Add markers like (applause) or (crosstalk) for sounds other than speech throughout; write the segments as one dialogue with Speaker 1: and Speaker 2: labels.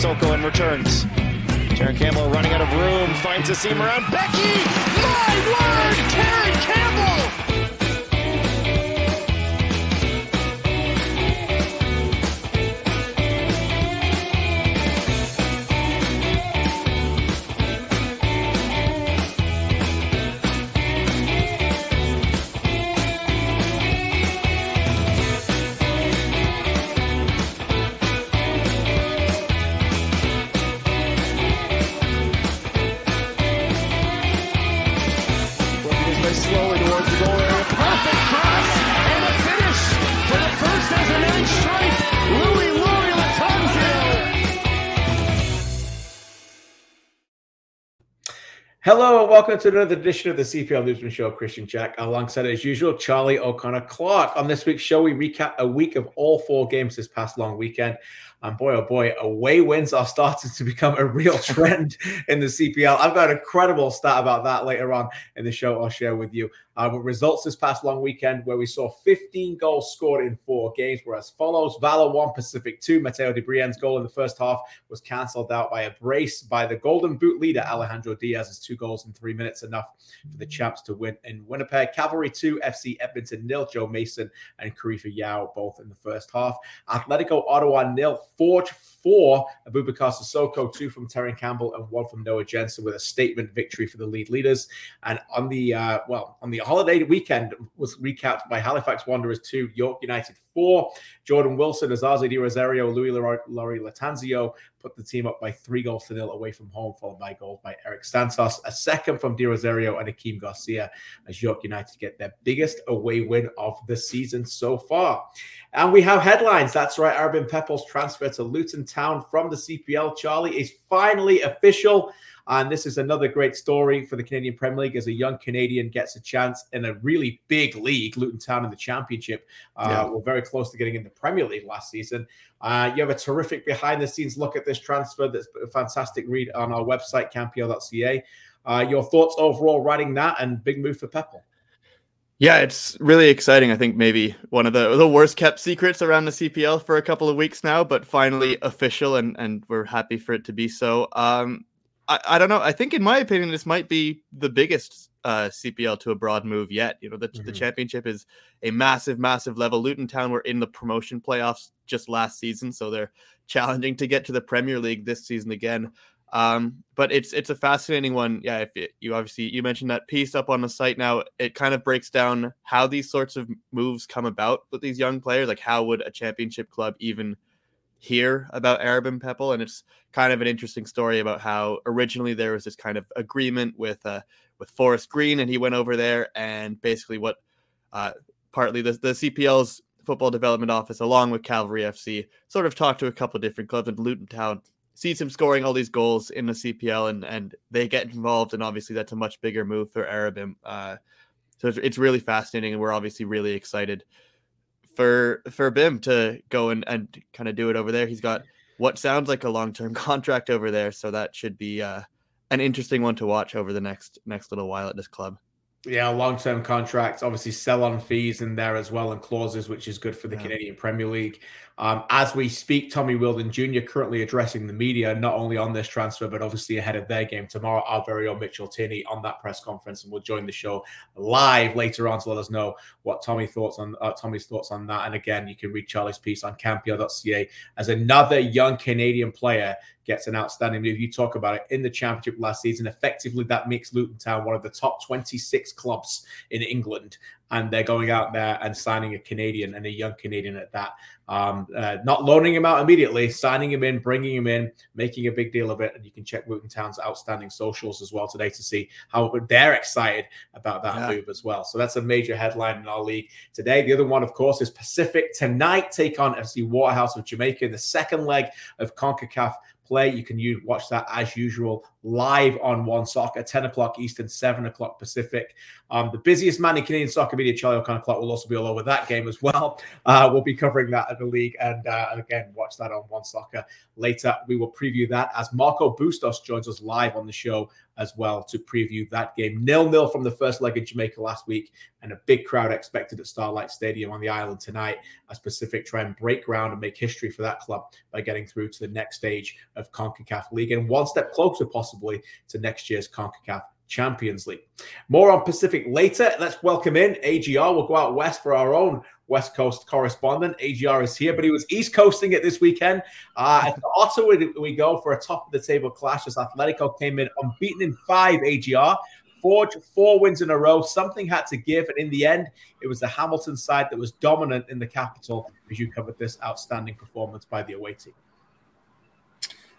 Speaker 1: Sissoko and returns. Terran Campbell running out of room, finds a seam around Becky. My word, Terran Campbell!
Speaker 2: Hello and welcome to another edition of the CPL Newsman Show. Christian Jack, alongside as usual, Charlie O'Connor Clark. On this week's show, we recap a week of all four games this past long weekend. And boy, oh boy, away wins are starting to become a real (laughs) trend in the CPL. I've got an incredible stat about that later on in the show. I'll share with you. Uh, but results this past long weekend where we saw 15 goals scored in four games were as follows Valor 1, Pacific 2. Matteo de Brienne's goal in the first half was cancelled out by a brace by the Golden Boot leader, Alejandro Diaz's two goals in three minutes, enough for the champs to win in Winnipeg. Cavalry 2, FC Edmonton nil. Joe Mason and Karifa Yao both in the first half. Atletico Ottawa nil. Forge four, Aboubacar Sissoko, two from Terran Campbell, and one from Noah Jansen with a statement victory for the lead leaders. And on the uh, well, on the holiday weekend was recapped by Halifax Wanderers two, York United four. Jordan Wilson, Osaze De Rosario, Louis Laurie Latanzio put the team up by three goals to nil away from home, followed by goals by Eric Stantos, a second from De Rosario and Akeem Garcia as York United get their biggest away win of the season so far. And we have headlines. That's right. Aribim Pepple's transfer to Luton Town from the CPL, Charlie, is finally official. And this is another great story for the Canadian Premier League as a young Canadian gets a chance in a really big league, Luton Town in the Championship. Uh, yeah. We're very close to getting in the Premier League last season. Uh, you have a terrific behind the scenes look at this transfer. That's a fantastic read on our website, CanPL.ca. Uh, your thoughts overall writing that and big move for Pepple?
Speaker 3: Yeah, it's really exciting. I think maybe one of the the worst kept secrets around the CPL for a couple of weeks now, but finally official, and and we're happy for it to be so. Um, I, I don't know. I think, in my opinion, this might be the biggest uh, CPL to a broad move yet. You know, the, mm-hmm. the championship is a massive, massive level. Luton Town were in the promotion playoffs just last season, so they're challenging to get to the Premier League this season again. Um, but it's it's a fascinating one. Yeah, if it, you obviously you mentioned that piece up on the site now, it kind of breaks down how these sorts of moves come about with these young players. Like, how would a championship club even hear about Aribim Pepple, and it's kind of an interesting story about how originally there was this kind of agreement with uh, with Forest Green, and he went over there, and basically what uh, partly the, the CPL's football development office, along with Cavalry FC, sort of talked to a couple different clubs, in Luton Town sees him scoring all these goals in the CPL, and and they get involved, and obviously that's a much bigger move for Aribim. Uh, so it's, it's really fascinating, and we're obviously really excited for for Bim to go and, and kind of do it over there. He's got what sounds like a long term (laughs) contract over there, so that should be uh, an interesting one to watch over the next next little while at this club.
Speaker 2: Yeah, long term contracts, obviously sell on fees in there as well and clauses, which is good for the yeah. Canadian Premier League. Um, as we speak, Tommy Wheeldon Jr. currently addressing the media, not only on this transfer, but obviously ahead of their game tomorrow. Our very own Mitchell Tierney on that press conference, and we'll join the show live later on to let us know what Tommy thoughts on uh, Tommy's thoughts on that. And again, you can read Charlie's piece on CanPL.ca as another young Canadian player gets an outstanding move. You talk about it in the championship last season. Effectively, that makes Luton Town one of the top 26 clubs in England and they're going out there and signing a Canadian and a young Canadian at that. Um, uh, not loaning him out immediately, signing him in, bringing him in, making a big deal of it. And you can check Luton Town's outstanding socials as well today to see how they're excited about that yeah. move as well. So that's a major headline in our league today. The other one, of course, is Pacific tonight take on FC Waterhouse of Jamaica in the second leg of CONCACAF play. You can use, watch that as usual live on One Soccer, 10 o'clock Eastern, 7 o'clock Pacific. Um, the busiest man in Canadian soccer media, Charlie O'Connor Clark, will also be all over that game as well. Uh, we'll be covering that at the league and, uh, again, watch that on One Soccer later. We will preview that as Marco Bustos joins us live on the show as well to preview that game. Nil nil from the first leg in Jamaica last week, and a big crowd expected at Starlight Stadium on the island tonight as Pacific try and break ground and make history for that club by getting through to the next stage of CONCACAF League and one step closer, possibly, to next year's CONCACAF Champions League. More on Pacific later. Let's welcome in AGR. We'll go out west for our own West Coast correspondent. AGR is here, but he was East Coasting it this weekend. Uh, to we go for a top of the table clash as Atletico came in unbeaten in five AGR. Forge four wins in a row. Something had to give, and in the end, it was the Hamilton side that was dominant in the capital. As you covered this outstanding performance by the away team.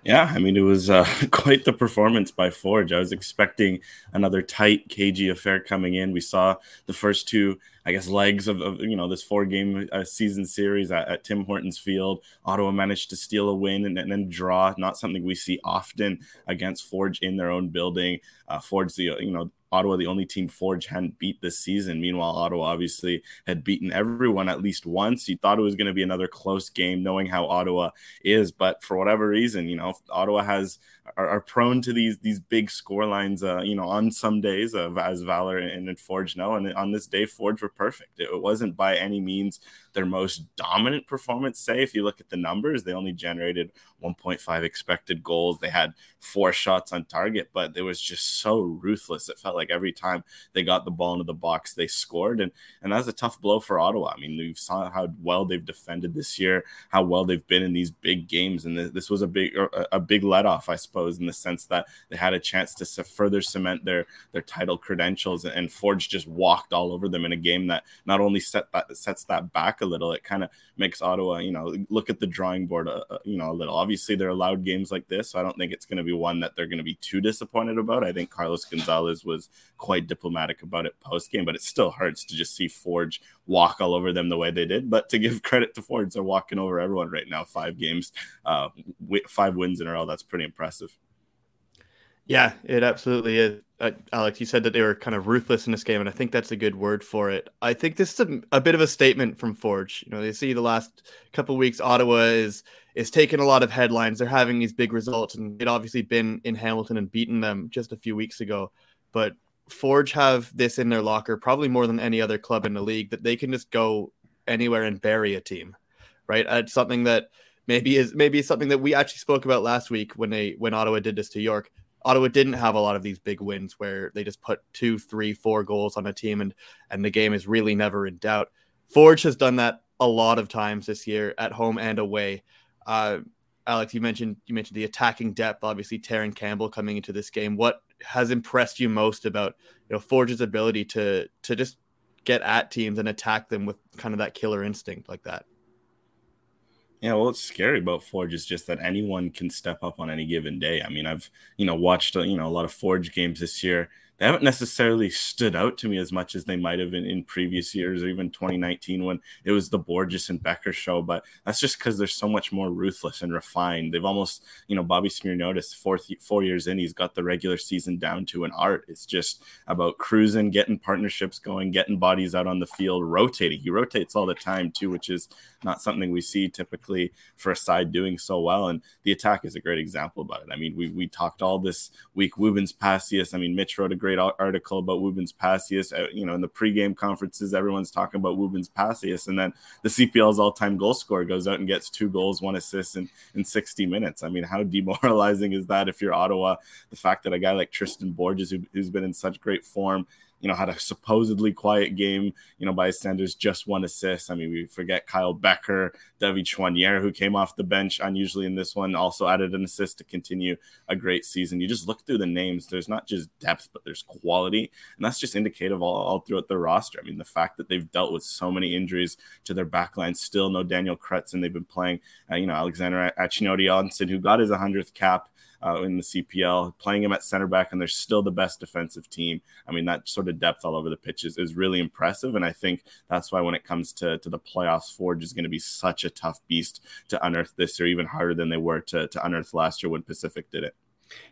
Speaker 4: Yeah, I mean, it was uh, (laughs) quite the performance by Forge. I was expecting another tight, cagey affair coming in. We saw the first two, I guess, legs of, of you know this four-game uh, season series at, at, Tim Hortons Field. Ottawa managed to steal a win and, then draw. Not something we see often against Forge in their own building. Uh, Forge, the you know Ottawa the only team Forge hadn't beat this season. Meanwhile, Ottawa obviously had beaten everyone at least once. You thought it was going to be another close game, knowing how Ottawa is, but for whatever reason, you know, Ottawa has are, are prone to these these big score lines. Uh, you know, on some days, uh, as Valor and, and Forge know, and on this day, Forge were perfect. It, it wasn't by any means their most dominant performance. Say, if you look at the numbers, they only generated 1.5 expected goals. They had four shots on target, but it was just so ruthless. It felt like every time they got the ball into the box, they scored, and and that's a tough blow for Ottawa. I mean, we've saw how well they've defended this year, how well they've been in these big games, and this was a big er, a big let off, I suppose suppose, in the sense that they had a chance to further cement their their title credentials, and Forge just walked all over them in a game that not only set that sets that back a little, it kind of makes Ottawa, you know, look at the drawing board, uh, uh, you know, a little. Obviously, they're allowed games like this, so I don't think it's going to be one that they're going to be too disappointed about. I think Carlos Gonzalez was quite diplomatic about it post game, but it still hurts to just see Forge walk all over them the way they did. But to give (laughs) credit to Forge, they're walking over everyone right now. Five games, uh, five wins in a row. That's pretty impressive.
Speaker 3: Yeah, it absolutely is. Uh, Alex, you said that they were kind of ruthless in this game, and I think that's a good word for it. I think this is a, a bit of a statement from Forge. You know, they see the last couple weeks, Ottawa is is taking a lot of headlines. They're having these big results, and it obviously been in Hamilton and beaten them just a few weeks ago. But Forge have this in their locker, probably more than any other club in the league, that they can just go anywhere and bury a team, right? It's something that maybe is maybe something that we actually spoke about last week when they when Ottawa did this to York Ottawa didn't have a lot of these big wins where they just put two, three, four goals on a team and and the game is really never in doubt. Forge has done that a lot of times this year at home and away. Uh, Alex, you mentioned you mentioned the attacking depth. Obviously, Terran Campbell coming into this game. What has impressed you most about you know Forge's ability to to just get at teams and attack them with kind of that killer instinct like that?
Speaker 4: Yeah, well, what's scary about Forge is just that anyone can step up on any given day. I mean, I've you know watched uh, you know a lot of Forge games this year, they haven't necessarily stood out to me as much as they might have in, in previous years or even 2019 when it was the Borges and Bekker show. But that's just because they're so much more ruthless and refined. They've almost, you know, Bobby Smyrniotis fourth four years in, he's got the regular season down to an art. It's just about cruising, getting partnerships going, getting bodies out on the field, rotating. He rotates all the time too, which is not something we see typically for a side doing so well. And the attack is a great example about it. I mean, we we talked all this week. Woobens Pacius. I mean, Mitch wrote a great great article about Woobens Pacius. Uh, you know, in the pregame conferences, everyone's talking about Woobens Pacius, and then the CPL's all-time goal scorer goes out and gets two goals, one assist in, in 60 minutes. I mean, how demoralizing is that if you're Ottawa? The fact that a guy like Tristan Borges, who, who's been in such great form, you know, had a supposedly quiet game, you know, by standards, just one assist. I mean, we forget Kyle Bekker, David Choinière, who came off the bench unusually in this one, also added an assist to continue a great season. You just look through the names, there's not just depth, but there's quality. And that's just indicative all, all throughout the roster. I mean, the fact that they've dealt with so many injuries to their backline, still no Daniel Kretz, and they've been playing, uh, you know, Alexander Achiniotti who got his 100th cap uh, in the CPL, playing him at center back, and they're still the best defensive team. I mean, that sort of depth all over the pitch is, is really impressive. And I think that's why when it comes to, to the playoffs, Forge is going to be such a tough beast to unearth this year, even harder than they were to, to unearth last year when Pacific did it.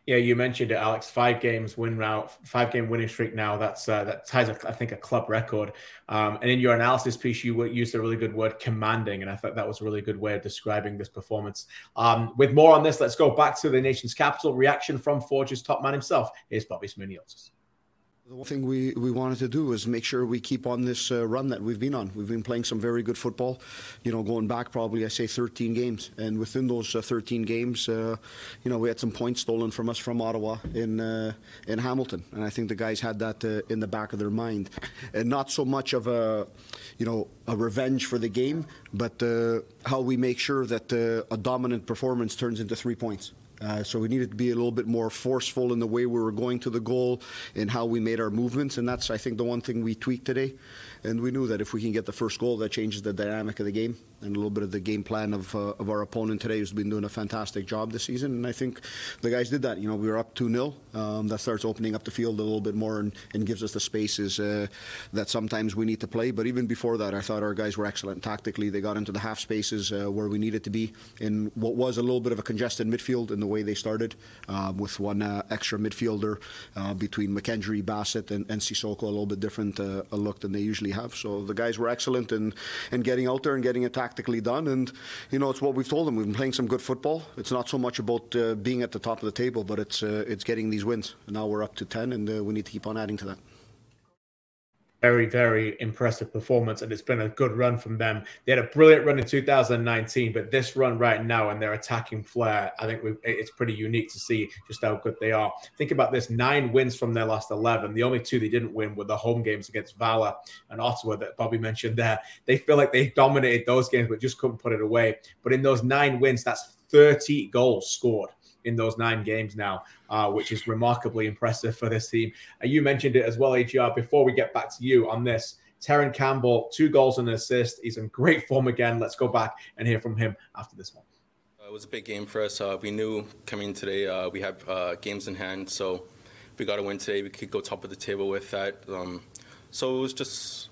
Speaker 2: Yeah, you mentioned it, Alex. Five games win route, five game winning streak now. That's uh, that ties, I think, a club record. Um, and in your analysis piece, you used a really good word, commanding, and I thought that was a really good way of describing this performance. Um, with more on this, let's go back to the nation's capital. Reaction from Forge's top man himself. is Bobby Smyrniotis.
Speaker 5: The one thing we, we wanted to do is make sure we keep on this uh, run that we've been on. We've been playing some very good football, you know, going back probably, I say, 13 games. And within those uh, 13 games, uh, you know, we had some points stolen from us from Ottawa in, uh, in Hamilton. And I think the guys had that uh, in the back of their mind. And not so much of a, you know, a revenge for the game, but uh, how we make sure that a dominant performance turns into three points. Uh, so we needed to be a little bit more forceful in the way we were going to the goal and how we made our movements. And that's, I think, the one thing we tweaked today. And we knew that if we can get the first goal, that changes the dynamic of the game and a little bit of the game plan of, uh, of our opponent today, who's been doing a fantastic job this season. And I think the guys did that. You know, we were up 2 0. Um, that starts opening up the field a little bit more and, and gives us the spaces uh, that sometimes we need to play. But even before that, I thought our guys were excellent tactically. They got into the half spaces uh, where we needed to be in what was a little bit of a congested midfield in the way they started, um, with one uh, extra midfielder uh, between McKendry, Bassett, and, and Sissoko, a little bit different uh, a look than they usually have. So the guys were excellent in, in getting out there and getting attacked tactically done. And, you know, it's what we've told them. We've been playing some good football. It's not so much about uh, being at the top of the table, but it's, uh, it's getting these wins. And now we're up to 10, and uh, we need to keep on adding to that
Speaker 2: very, very impressive performance, and it's been a good run from them. They had a brilliant run in 2019, but this run right now and their attacking flair, I think it's pretty unique to see just how good they are. Think about this: nine wins from their last 11. The only two they didn't win were the home games against Valor and Ottawa that Bobby mentioned there. They feel like they dominated those games, but just couldn't put it away. But in those nine wins, that's 30 goals scored in those nine games now, uh, which is remarkably impressive for this team. Uh, you mentioned it as well, AGR. Before we get back to you on this, Terran Campbell, two goals and an assist. He's in great form again. Let's go back and hear from him after this one.
Speaker 6: Uh, it was a big game for us. Uh, we knew coming today uh, we have uh, games in hand, so if we got to win today, we could go top of the table with that. Um, so it was just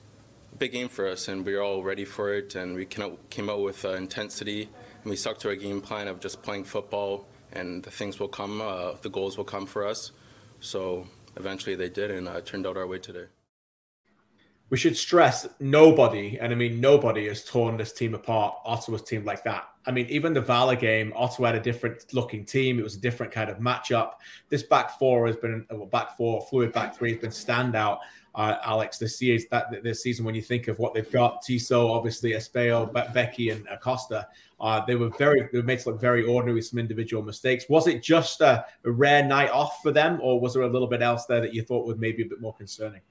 Speaker 6: a big game for us, and we were all ready for it. And we came out with intensity, and we stuck to our game plan of just playing football and the things will come, uh, the goals will come for us. So eventually they did, and uh, turned out our way today.
Speaker 2: We should stress nobody, and I mean nobody, has torn this team apart, Ottawa's team like that. I mean, even the Valor game, Ottawa had a different looking team. It was a different kind of matchup. This back four has been, well, back four, fluid back three has been standout uh, Alex, this season, that this season when you think of what they've got, Tissot, obviously Espejo, Be- Becky, and Acosta, uh, they were very they were made to look very ordinary with some individual mistakes. Was it just a, a, rare night off for them, or was there a little bit else there that you thought would maybe a bit more concerning?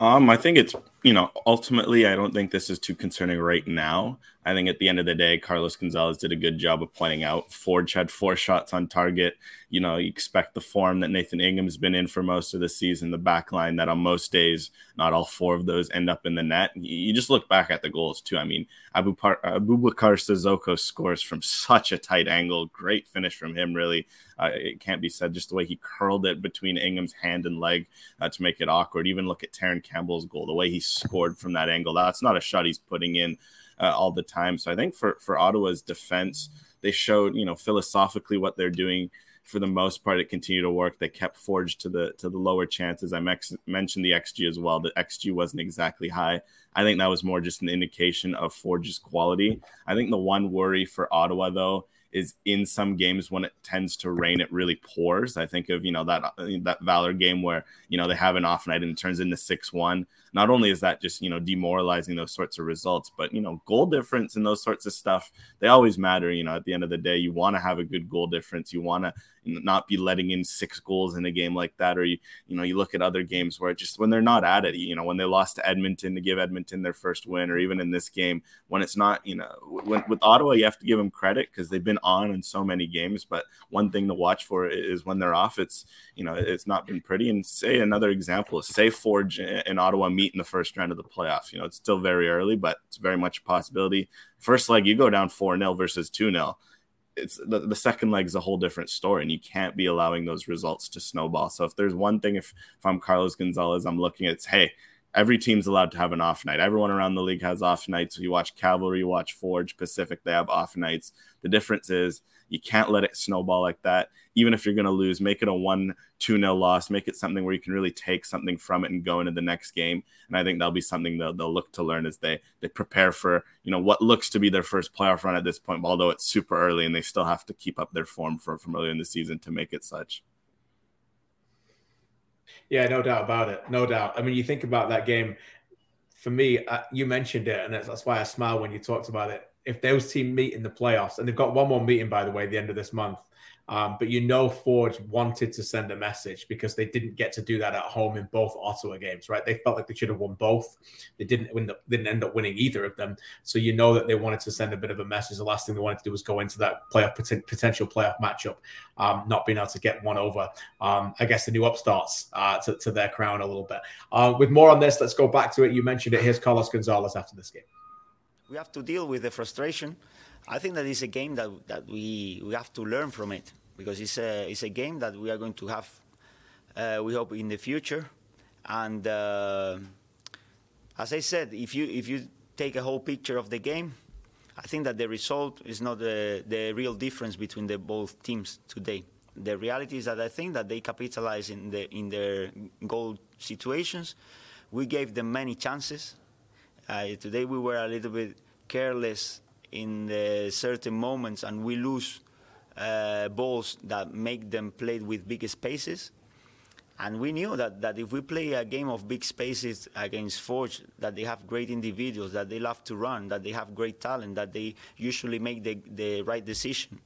Speaker 4: Um, I think it's you know ultimately I don't think this is too concerning right now. I think at the end of the day, Carlos Gonzalez did a good job of pointing out. Forge had four shots on target. You know, you expect the form that Nathan Ingham's been in for most of the season, the back line that on most days, not all four of those end up in the net. You just look back at the goals too. I mean, Abu Aboubacar Sissoko scores from such a tight angle. Great finish from him, really. Uh, it can't be said just the way he curled it between Ingham's hand and leg uh, to make it awkward. Even look at Terran Campbell's goal, the way he scored from that angle. That's not a shot he's putting in uh, all the time. So I think for for Ottawa's defense, they showed you know philosophically what they're doing. For the most part, it continued to work. They kept Forge to the to the lower chances. I mex- mentioned the xG as well. The xG wasn't exactly high. I think that was more just an indication of Forge's quality. I think the one worry for Ottawa though is in some games when it tends to rain, it really pours. I think of you know that that Valor game where you know they have an off night and it turns into six one. Not only is that just you know demoralizing those sorts of results, but you know goal difference and those sorts of stuff they always matter. You know at the end of the day, you want to have a good goal difference. You want to not be letting in six goals in a game like that, or you you know you look at other games where just when they're not at it, you know when they lost to Edmonton to give Edmonton their first win, or even in this game when it's not you know when, with Ottawa you have to give them credit because they've been on in so many games. But one thing to watch for is when they're off, it's you know it's not been pretty. And say another example say Forge in Ottawa meet in the first round of the playoff. You know it's still very early, but it's very much a possibility. First leg you go down four 0 versus two 0 it's the, the second leg is a whole different story and you can't be allowing those results to snowball so if there's one thing if if i'm carlos gonzalez i'm looking at it's hey every team's allowed to have an off night. Everyone around the league has off nights. You watch Cavalry, you watch Forge, Pacific, they have off nights. The difference is you can't let it snowball like that. Even if you're going to lose, make it a 1 2 0 loss, make it something where you can really take something from it and go into the next game. And I think that'll be something they'll, they'll look to learn as they, they prepare for, you know, what looks to be their first playoff run at this point, although it's super early and they still have to keep up their form from, from earlier in the season to make it such.
Speaker 2: Yeah, no doubt about it. No doubt. I mean, you think about that game. For me, uh, you mentioned it, and that's why I smile when you talked about it. If those teams meet in the playoffs, and they've got one more meeting, by the way, the end of this month, um, but you know, Forge wanted to send a message because they didn't get to do that at home in both Ottawa games, right? They felt like they should have won both. They didn't win. The, didn't end up winning either of them. So you know that they wanted to send a bit of a message. The last thing they wanted to do was go into that playoff potential playoff matchup, um, not being able to get one over. Um, I guess the new upstarts uh, to, to, their crown a little bit. Uh, with more on this, let's go back to it. You mentioned it. Here's Carlos Gonzalez after this game.
Speaker 7: We have to deal with the frustration. I think that is a game that, that we, we have to learn from it because it's a, it's a game that we are going to have, uh, we hope, in the future. And uh, as I said, if you, if you take a whole picture of the game, I think that the result is not the, the real difference between the both teams today. The reality is that I think that they capitalize in, the, in their goal situations. We gave them many chances. Uh, today we were a little bit careless in certain moments and we lose uh, balls that make them play with big spaces. And we knew that, that if we play a game of big spaces against Forge, that they have great individuals, that they love to run, that they have great talent, that they usually make the, the right decision,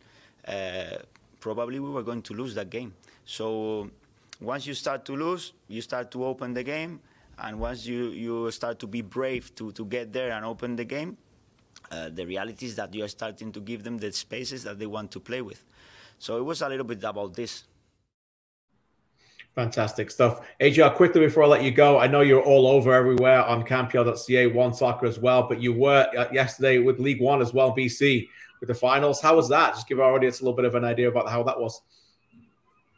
Speaker 7: uh, probably we were going to lose that game. So once you start to lose, you start to open the game. And once you, you start to be brave to, to get there and open the game, uh, the reality is that you are starting to give them the spaces that they want to play with. So it was a little bit about this.
Speaker 2: Fantastic stuff. AGR, quickly before I let you go, I know you're all over everywhere on CanPL.ca, One Soccer as well, but you were uh, yesterday with League One as well, BC, with the finals. How was that? Just give our audience a little bit of an idea about how that was.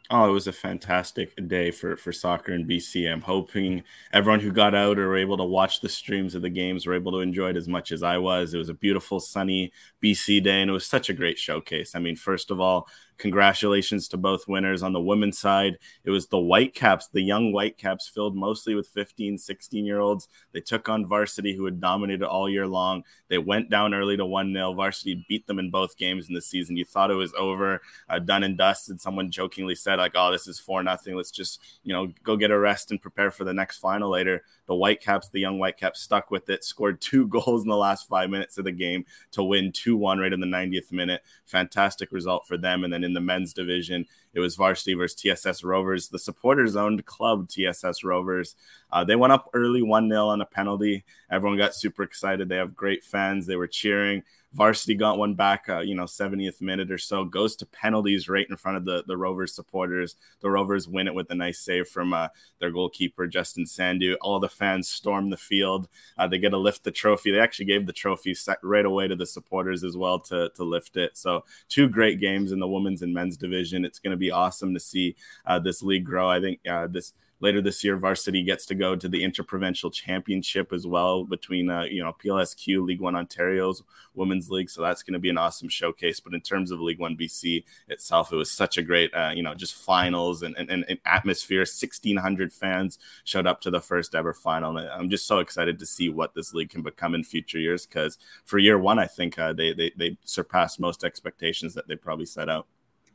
Speaker 4: Oh, it was a fantastic day for, for soccer in BC. I'm hoping everyone who got out or were able to watch the streams of the games were able to enjoy it as much as I was. It was a beautiful, sunny BC day, and it was such a great showcase. I mean, first of all, Congratulations to both winners. On the women's side, it was the Whitecaps, the young Whitecaps, filled mostly with 15, 16 year olds. They took on varsity, who had dominated all year long. They went down early to 1 0. Varsity beat them in both games in the season. You thought it was over, uh, done and dusted. Someone jokingly said, like, oh, this is 4 nothing. Let's just, you know, go get a rest and prepare for the next final later. The Whitecaps, the young Whitecaps, stuck with it, scored two (laughs) goals in the last five minutes of the game to win 2 1 right in the 90th minute. Fantastic result for them. And then in the men's division, it was varsity versus TSS Rovers, the supporters owned club TSS Rovers. Uh, they went up early 1 0 on a penalty. Everyone got super excited. They have great fans. They were cheering. Varsity got one back, uh, you know, 70th minute or so, goes to penalties right in front of the, the Rovers supporters. The Rovers win it with a nice save from uh, their goalkeeper, Justin Sandu. All the fans storm the field. Uh, they get to lift the trophy. They actually gave the trophy right away to the supporters as well to, to lift it. So, two great games in the women's and men's division. It's going to be awesome to see uh, this league grow. I think uh, this later this year, varsity gets to go to the interprovincial championship as well between uh, you know PLSQ League One Ontario's women's league. So that's going to be an awesome showcase. But in terms of League One BC itself, it was such a great uh, you know just finals and, and, and atmosphere. Sixteen hundred fans showed up to the first ever final. And I'm just so excited to see what this league can become in future years. Because for year one, I think uh, they, they they surpassed most expectations that they probably set out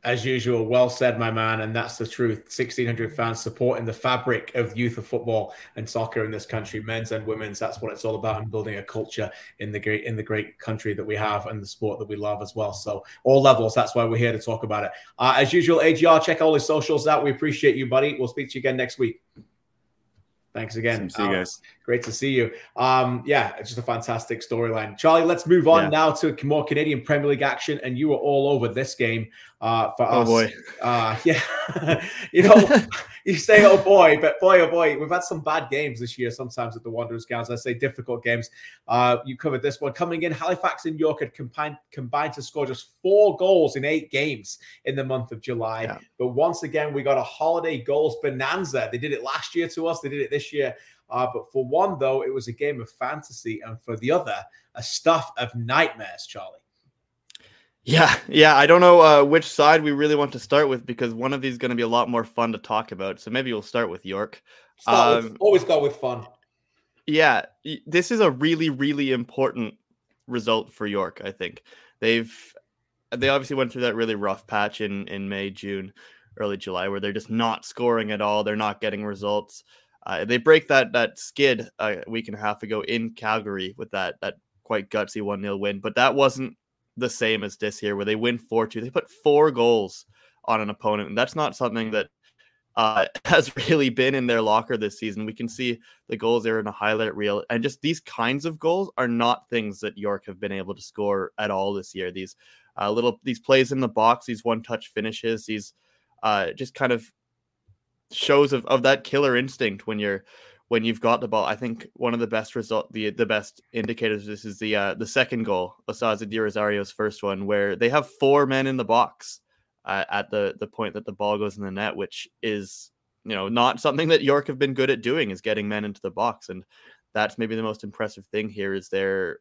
Speaker 2: as usual, well said, my man, and that's the truth. 1,600 fans supporting the fabric of youth of football and soccer in this country, men's and women's. That's what it's all about, and building a culture in the great in the great country that we have and the sport that we love as well. So, all levels. That's why we're here to talk about it. Uh, as usual, AGR, check all his socials out. We appreciate you, buddy. We'll speak to you again next week. Thanks again.
Speaker 4: See you guys.
Speaker 2: Great to see you. Um, yeah, it's just a fantastic storyline. Charlie, let's move on yeah. now to more Canadian Premier League action. And you were all over this game uh, for
Speaker 3: oh
Speaker 2: us.
Speaker 3: boy.
Speaker 2: Uh, (laughs) yeah. you know, (laughs) you say, oh boy, but boy, oh boy, we've had some bad games this year sometimes at the Wanderers Grounds. I say difficult games. Uh, you covered this one. Coming in, Halifax and York had combined, combined to score just four goals in eight games in the month of July. Yeah. But once again, we got a holiday goals bonanza. They did it last year to us, they did it this year. Uh, but for one, though, it was a game of fantasy, and for the other, a stuff of nightmares, Charlie.
Speaker 3: Yeah, yeah. I don't know uh, which side we really want to start with because one of these is going to be a lot more fun to talk about. So maybe we'll start with York.
Speaker 2: Start with, um, always go with fun.
Speaker 3: Yeah, this is a really, really important result for York. I think they've they obviously went through that really rough patch in in May, June, early July, where they're just not scoring at all. They're not getting results. Uh, they break that that skid a week and a half ago in Calgary with that that quite gutsy one 0 win, but that wasn't the same as this here where they win four two. They put four goals on an opponent, and that's not something that uh, (laughs) has really been in their locker this season. We can see the goals there in a highlight reel, and just these kinds of goals are not things that York have been able to score at all this year. These uh, little these plays in the box, these one touch finishes, these uh, just kind of shows of, of that killer instinct when you're when you've got the ball. I think one of the best result the the best indicators this is the uh, the second goal, Osaze De Rosario's first one, where they have four men in the box uh, at the the point that the ball goes in the net, which is you know not something that York have been good at doing is getting men into the box, and that's maybe the most impressive thing here is they're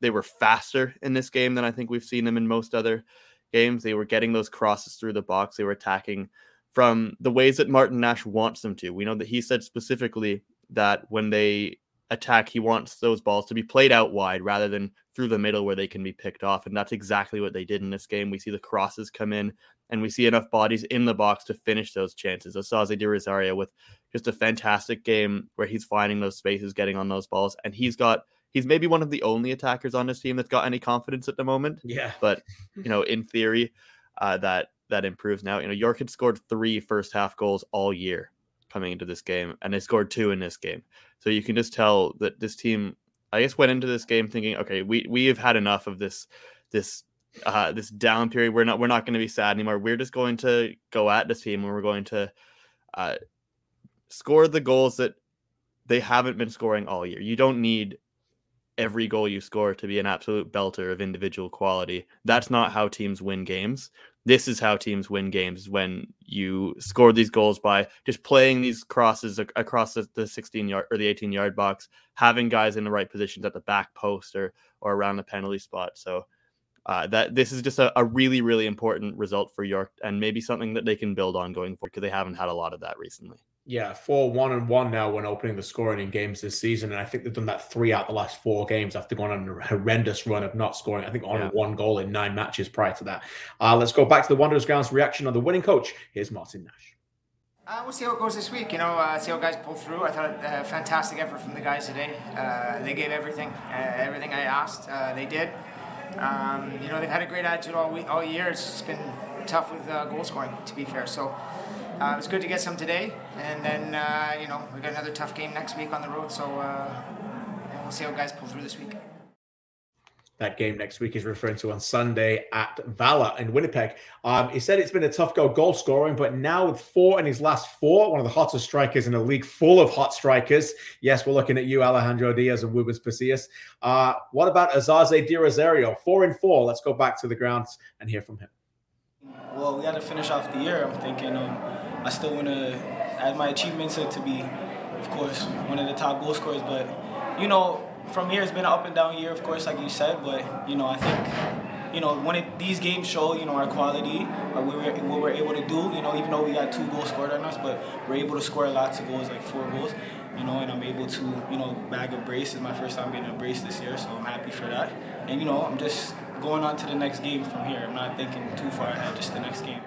Speaker 3: they were faster in this game than I think we've seen them in most other games. They were getting those crosses through the box. They were attacking from the ways that Martin Nash wants them to. We know that he said specifically that when they attack, he wants those balls to be played out wide rather than through the middle where they can be picked off. And that's exactly what they did in this game. We see the crosses come in and we see enough bodies in the box to finish those chances. Osaze De Rosario with just a fantastic game where he's finding those spaces, getting on those balls, and he's got he's maybe one of the only attackers on his team that's got any confidence at the moment.
Speaker 2: Yeah.
Speaker 3: But you know, in theory, uh, that that improves now. You know, York had scored three first half goals all year coming into this game, and they scored two in this game. So you can just tell that this team, I guess, went into this game thinking, okay, we we have had enough of this this uh, this down period. We're not we're not going to be sad anymore. We're just going to go at this team, and we're going to uh, score the goals that they haven't been scoring all year. You don't need every goal you score to be an absolute belter of individual quality. That's not how teams win games this is how teams win games when you score these goals by just playing these crosses across the 16 yard or the 18 yard box, having guys in the right positions at the back post or or around the penalty spot. So uh, that this is just a, a, really really important result for York and maybe something that they can build on going forward because they haven't had a lot of that recently.
Speaker 2: Yeah, four one and one now when opening the scoring in games this season, and I think they've done that three out of the last four games after going on a horrendous run of not scoring. I think on yeah. one goal in nine matches prior to that. Uh, let's go back to the Wanderers grounds reaction on the winning coach. Here's Martin Nash.
Speaker 8: Uh, we'll see how it goes this week. You know, uh, see how guys pull through. I thought a uh, fantastic effort from the guys today. Uh, they gave everything, uh, everything I asked. Uh, they did. Um, you know, they've had a great attitude all week, all year. It's been tough with goal scoring, to be fair. So uh, it was good to get some today, and then uh, you know we got another tough game next week on the road. So uh, we'll see how guys pull through this week.
Speaker 2: That game next week is referring to on Sunday at Valor in Winnipeg. Um, he said it's been a tough go goal scoring, but now with four in his last four, one of the hottest strikers in a league full of hot strikers. Yes, we're looking at you, Alejandro Diaz and Woobens Pacius. Uh, what about Osaze De Rosario? Four and four. Let's go back to the grounds and hear from him.
Speaker 9: Well, we got to finish off the year. I'm thinking um, I still want to add my achievements to be, of course, one of the top goal scorers. But you know, from here it's been an up and down year, of course, like you said. But you know, I think you know when it, these games show you know our quality, or what we're, what we're able to do. You know, even though we got two goals scored on us, but we're able to score lots of goals, like four goals. You know, and I'm able to you know bag a brace. It's my first time getting a brace this year, so I'm happy for that. And you know, I'm just going on to the next game from here. I'm not thinking too far ahead, just the next game.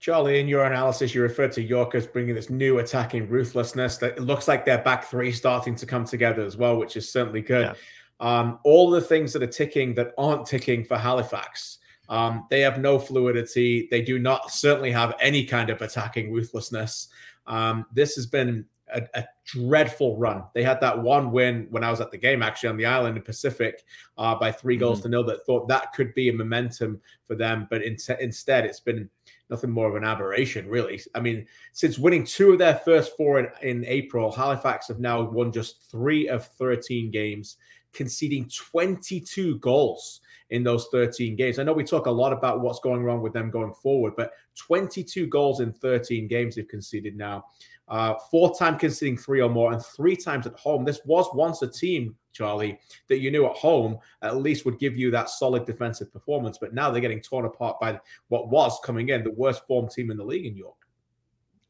Speaker 2: Charlie, in your analysis, you referred to York as bringing this new attacking ruthlessness. That it looks like their back three starting to come together as well, which is certainly good. Yeah. Um, all the things that are ticking that aren't ticking for Halifax. Um, they have no fluidity. They do not certainly have any kind of attacking ruthlessness. Um, this has been a, a, dreadful run. They had that one win when I was at the game, actually, on the island in Pacific uh, by 3 mm-hmm. goals to nil that thought that could be a momentum for them. But in, instead, it's been nothing more of an aberration, really. I mean, since winning two of their first four in, in April, Halifax have now won just three of 13 games, conceding 22 goals in those 13 games. I know we talk a lot about what's going wrong with them going forward, but 22 goals in 13 games they've conceded now. Uh, four time conceding three or more, and three times at home. This was once a team, Charlie, that you knew at home at least would give you that solid defensive performance. But now they're getting torn apart by what was coming in the worst form team in the league in York.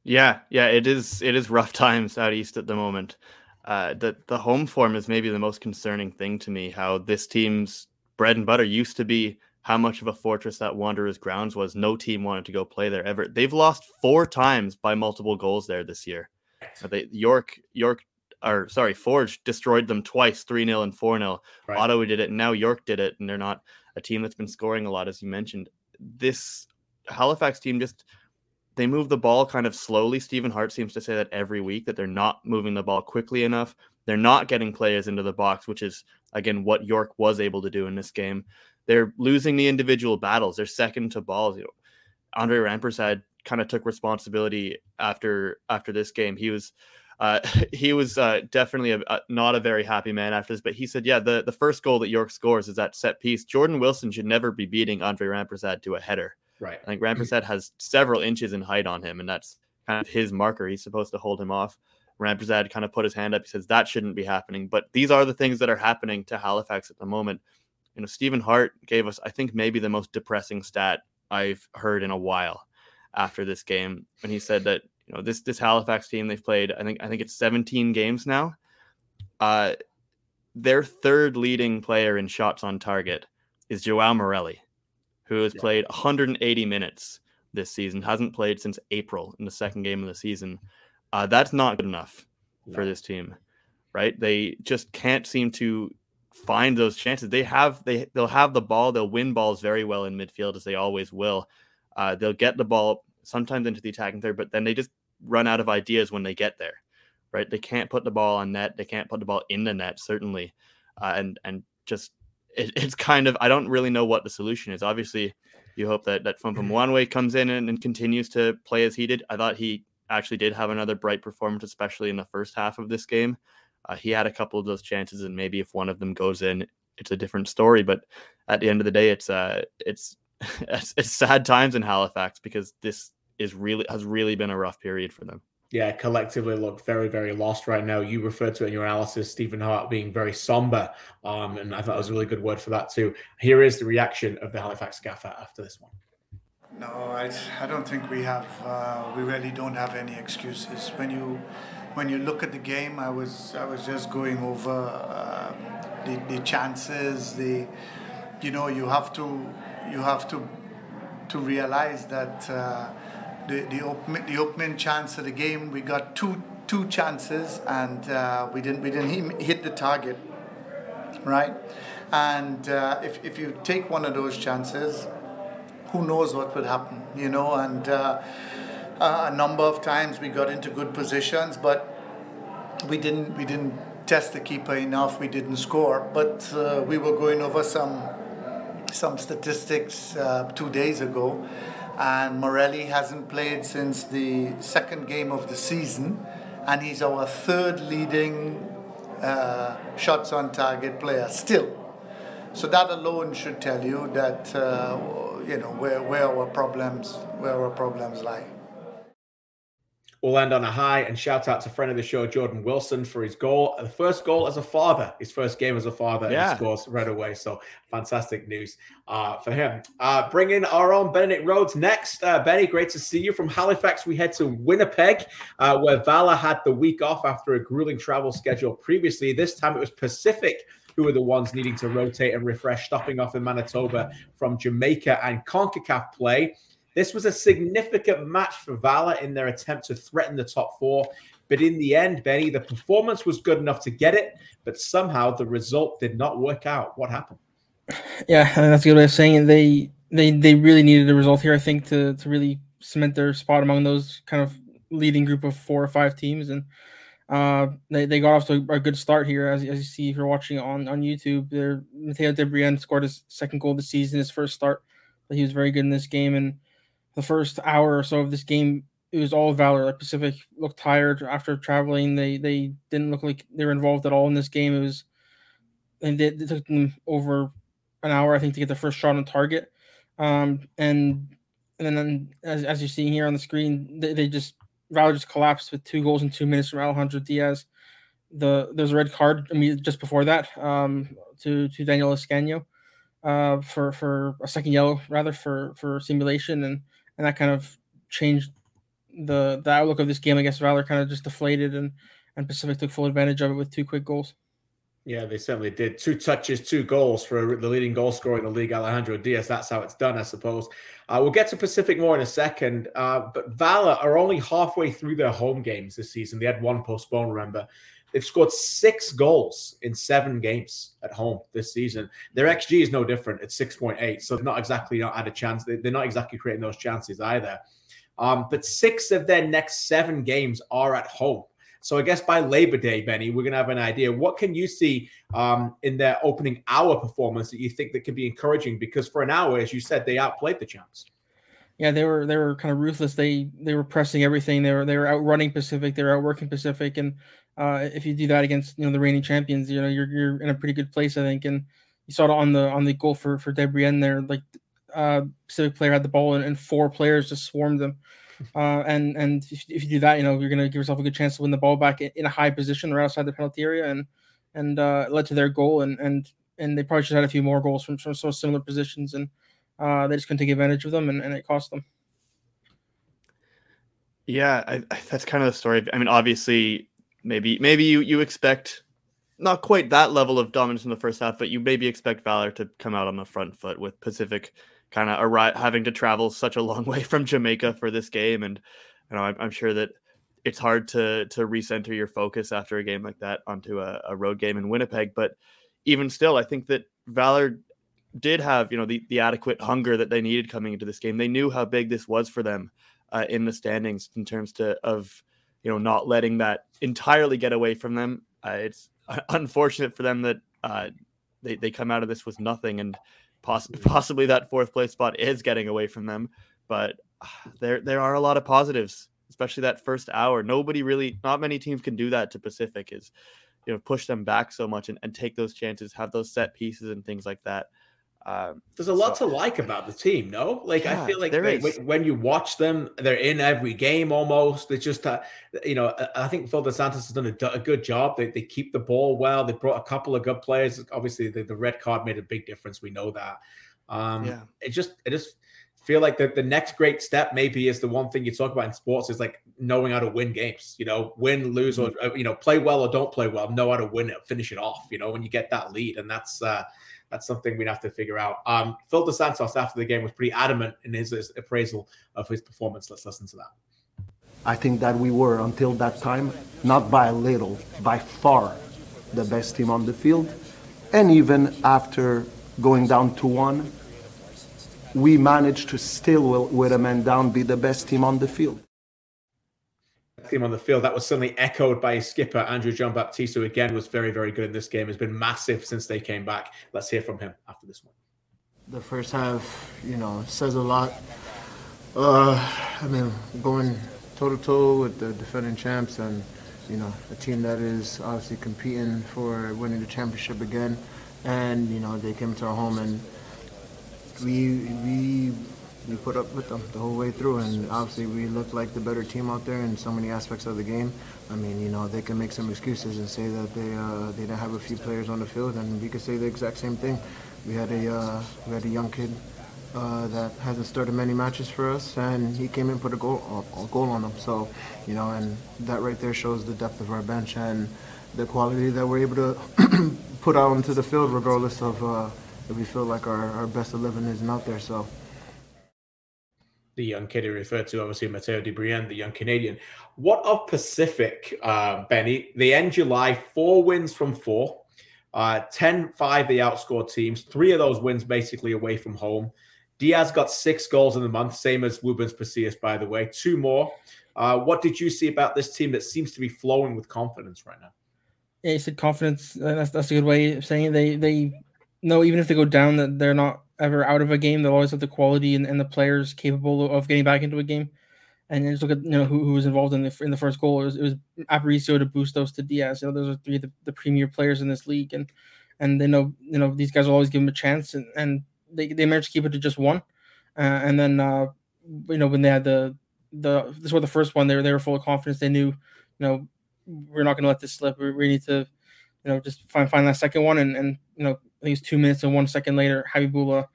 Speaker 3: Yeah, yeah, it is. It is rough (laughs) times out east at the moment. Uh, the the home form is maybe the most concerning thing to me. How this team's bread and butter used to be how much of a fortress that Wanderers grounds was. No team wanted to go play there ever. They've lost four times by multiple goals there this year. Uh, they, York, York, or sorry, Forge destroyed them twice, 3 0 and 4 0. Right. Ottawa did it, and now York did it, and they're not a team that's been scoring a lot, as you mentioned. This Halifax team just they move the ball kind of slowly. Stephen Hart seems to say that every week that they're not moving the ball quickly enough. They're not getting players into the box, which is again what York was able to do in this game. They're losing the individual battles. They're second to balls. You know, Andre Rampersad kind of took responsibility after after this game. He was uh, (laughs) he was uh, definitely a, a, not a very happy man after this, but he said, yeah, the, the first goal that York scores is that set piece. Jordan Wilson should never be beating Andre Rampersad to a header.
Speaker 2: Right.
Speaker 3: I think Rampersad has several inches in height on him, and that's kind of his marker. He's supposed to hold him off. Rampersad kind of put his hand up. He says that shouldn't be happening. But these are the things that are happening to Halifax at the moment you know, Stephen Hart gave us, I think, maybe the most depressing stat I've heard in a while after this game when he said that you know this this Halifax team they've played I think I think it's 17 games now. Uh, their third leading player in shots on target is Joao Morelli, who has yeah. played 180 minutes this season, hasn't played since April in the second game of the season. Uh, that's not good enough no. for this team, right? They just can't seem to find those chances. They have they they'll have the ball. They'll win balls very well in midfield as they always will. Uh, they'll get the ball sometimes into the attacking third, but then they just run out of ideas when they get there. Right? They can't put the ball on net. They can't put the ball in the net certainly, uh, and and just it, (laughs) it's kind of I don't really know what the solution is. Obviously, you hope that that Fumpa Mwanwe comes in and, and continues to play as he did. I thought he actually did have another bright performance, especially in the first half of this game. Uh, he had a couple of those chances, and maybe if one of them goes in, it's a different story. But at the end of the day, it's uh, it's (laughs) it's, it's sad times in Halifax because this is really has really been a rough period for them.
Speaker 2: Yeah, collectively look very, very lost right now. You referred to in your analysis Stephen Hart being very somber, um, and I thought that was a really good word for that too. Here is the reaction of the Halifax gaffer after this one.
Speaker 10: No, I, I don't think we have. Uh, we really don't have any excuses. When you when you look at the game, I was I was just going over uh, the, the chances. The you know you have to you have to to realize that uh, the the, open, the opening chance of the game we got two two chances and uh, we didn't we didn't hit the target, right? And uh, if if you take one of those chances, who knows what would happen, you know? And uh, a number of times we got into good positions, but we didn't we didn't test the keeper enough. We didn't score, but uh, we were going over some some statistics uh, two days ago, and Morelli hasn't played since the second game of the season, and he's our third leading uh, shots on target player still. So that alone should tell you that uh, you know where, where our problems where our problems lie.
Speaker 2: We'll end on a high and shout out to friend of the show, Jordan Wilson, for his goal. The first goal as a father, his first game as a father, yeah. and scores right away. So fantastic news uh, for him. Uh, bring in our own Benedict Rhodes next. Uh, Benny, great to see you from Halifax. We head to Winnipeg, uh, where Valour had the week off after a grueling travel schedule previously. This time it was Pacific who were the ones needing to rotate and refresh, stopping off in Manitoba from Jamaica and CONCACAF play. This was a significant match for Valour in their attempt to threaten the top four. But in the end, Benny, the performance was good enough to get it, but somehow the result did not work out. What happened?
Speaker 11: Yeah, that's a good way of saying it. They they they really needed a result here, I think, to to really cement their spot among those kind of leading group of four or five teams. And uh, they, they got off to a good start here, as, as you see if you're watching on on YouTube. There, Matteo de Brienne scored his second goal of the season, his first start. But he was very good in this game, and the first hour or so of this game, it was all Valour. Like Pacific looked tired after traveling. They they didn't look like they were involved at all in this game. It was, and they took them over an hour, I think, to get the first shot on target. Um, and and then as, as you're seeing here on the screen, they, they just Valor just collapsed with two goals in two minutes from Alejandro Diaz. The there's a red card I mean, just before that um, to to Daniel Escanio uh, for for a second yellow rather for for simulation and and that kind of changed the the outlook of this game. I guess Valor kind of just deflated and and Pacific took full advantage of it with two quick goals.
Speaker 2: Yeah, they certainly did. Two touches, two goals for the leading goal scorer in the league, Alejandro Diaz. That's how it's done, I suppose. Uh, we'll get to Pacific more in a second. Uh, but Valor are only halfway through their home games this season. They had one postponed, remember. They've scored six goals in seven games at home this season. Their XG is no different. It's 6.8. So they're not exactly not had a chance. They're not exactly creating those chances either. Um, but six of their next seven games are at home. So I guess by Labor Day, Benny, we're going to have an idea. What can you see um, in their opening hour performance that you think that can be encouraging? Because for an hour, as you said, they outplayed the champs.
Speaker 11: Yeah, they were they were kind of ruthless. They they were pressing everything. They were they were outrunning Pacific. They were outworking Pacific. And uh, if you do that against you know the reigning champions, you know you're you're in a pretty good place, I think. And you saw it on the on the goal for for de Brienne there. Like uh, Pacific player had the ball and, and four players just swarmed them. (laughs) Uh, and and if, if, you do that, you know you're going to give yourself a good chance to win the ball back in, in a high position right outside the penalty area, and and uh, led to their goal. And and and they probably should have had a few more goals from from so similar positions, and uh, they just couldn't take advantage of them, and, and it cost them.
Speaker 3: Yeah, I, I, that's kind of the story. I mean, obviously, maybe maybe you you expect not quite that level of dominance in the first half, but you maybe expect Valour to come out on the front foot with Pacific kind of arri- having to travel such a long (laughs) way from Jamaica for this game, and you know I'm, I'm sure that it's hard to to recenter your focus after a game like that onto a, a, road game in Winnipeg. But even still, I think that Valour did have you know the the adequate hunger that they needed coming into this game. They knew how big this was for them uh, in the standings in terms to of you know not letting that entirely get away from them. Uh, it's (laughs) unfortunate for them that uh, they they come out of this with nothing and Possibly, possibly that fourth place spot is getting away from them, but there there are a lot of positives, especially that first hour. Nobody really, not many teams can do that to Pacific. Is you know push them back so much and, and take those chances, have those set pieces and things like that.
Speaker 2: Um, There's a lot so, to like about the team, no? Like yeah, I feel like they, when you watch them, they're in every game almost. It's just, uh, you know, I think Phil Dos Santos has done a, a, good job. They, they keep the ball well. They brought a couple of good players. Obviously, the, the red card made a big difference. We know that. Um, yeah. It just, it just feel like the, the next great step maybe is the one thing you talk about in sports is like knowing how to win games. You know, win, lose, or mm-hmm. uh, you know, play well or don't play well. Know how to win it, finish it off. You know, when you get that lead, and that's. uh that's something we'd have to figure out. Um, Phil Dos Santos after the game was pretty adamant in his, his appraisal of his performance. Let's listen to that.
Speaker 12: I think that we were until that time, not by a little, by far, the best team on the field. And even after going down to one, we managed to still, with a man down, be the best team on the field
Speaker 2: team on the field. That was suddenly echoed by his skipper, Andrew Jean-Baptiste, who again was very, very good in this game. Has been massive since they came back. Let's hear from him after this one.
Speaker 13: The first half, you know, says a lot. Uh, I mean, going toe to toe with the defending champs and, you know, a team that is obviously competing for winning the championship again. And, you know, they came to our home and we, we we put up with them the whole way through, and obviously we looked like the better team out there in so many aspects of the game. I mean, you know, they can make some excuses and say that they uh, they didn't have a few players on the field, and we could say the exact same thing. We had a uh, we had a young kid uh, that hasn't started many matches for us, and he came in put a goal a goal on them. So, you know, and that right there shows the depth of our bench and the quality that we're able to (clears throat) put out into the field, regardless of uh, if we feel like our, our best 11 isn't out there. So
Speaker 2: the young kid he referred to, obviously Matteo de Brienne, the young Canadian. What of Pacific, uh, Benny? They end July four wins from four, uh, 10-5 they outscored teams. Three of those wins basically away from home. Diaz got six goals in the month, same as Woobens Pacius, by the way. Two more. Uh, what did you see about this team that seems to be flowing with confidence right now?
Speaker 11: Yeah, you said confidence. That's that's a good way of saying it. They they know even if they go down that they're not ever out of a game. They'll always have the quality and, and the players capable of getting back into a game. And then just look at you know who, who was involved in the in the first goal. It was, it was Aparicio to Bustos to Diaz. You know those are three of the, the premier players in this league, and and they know you know these guys will always give them a chance, and, and they they managed to keep it to just one, uh, and then uh, you know when they had the the this was the first one they were they were full of confidence. They knew you know we're not going to let this slip. We, we need to you know just find find that second one, and and you know I think it's two minutes and one second later, Habibullah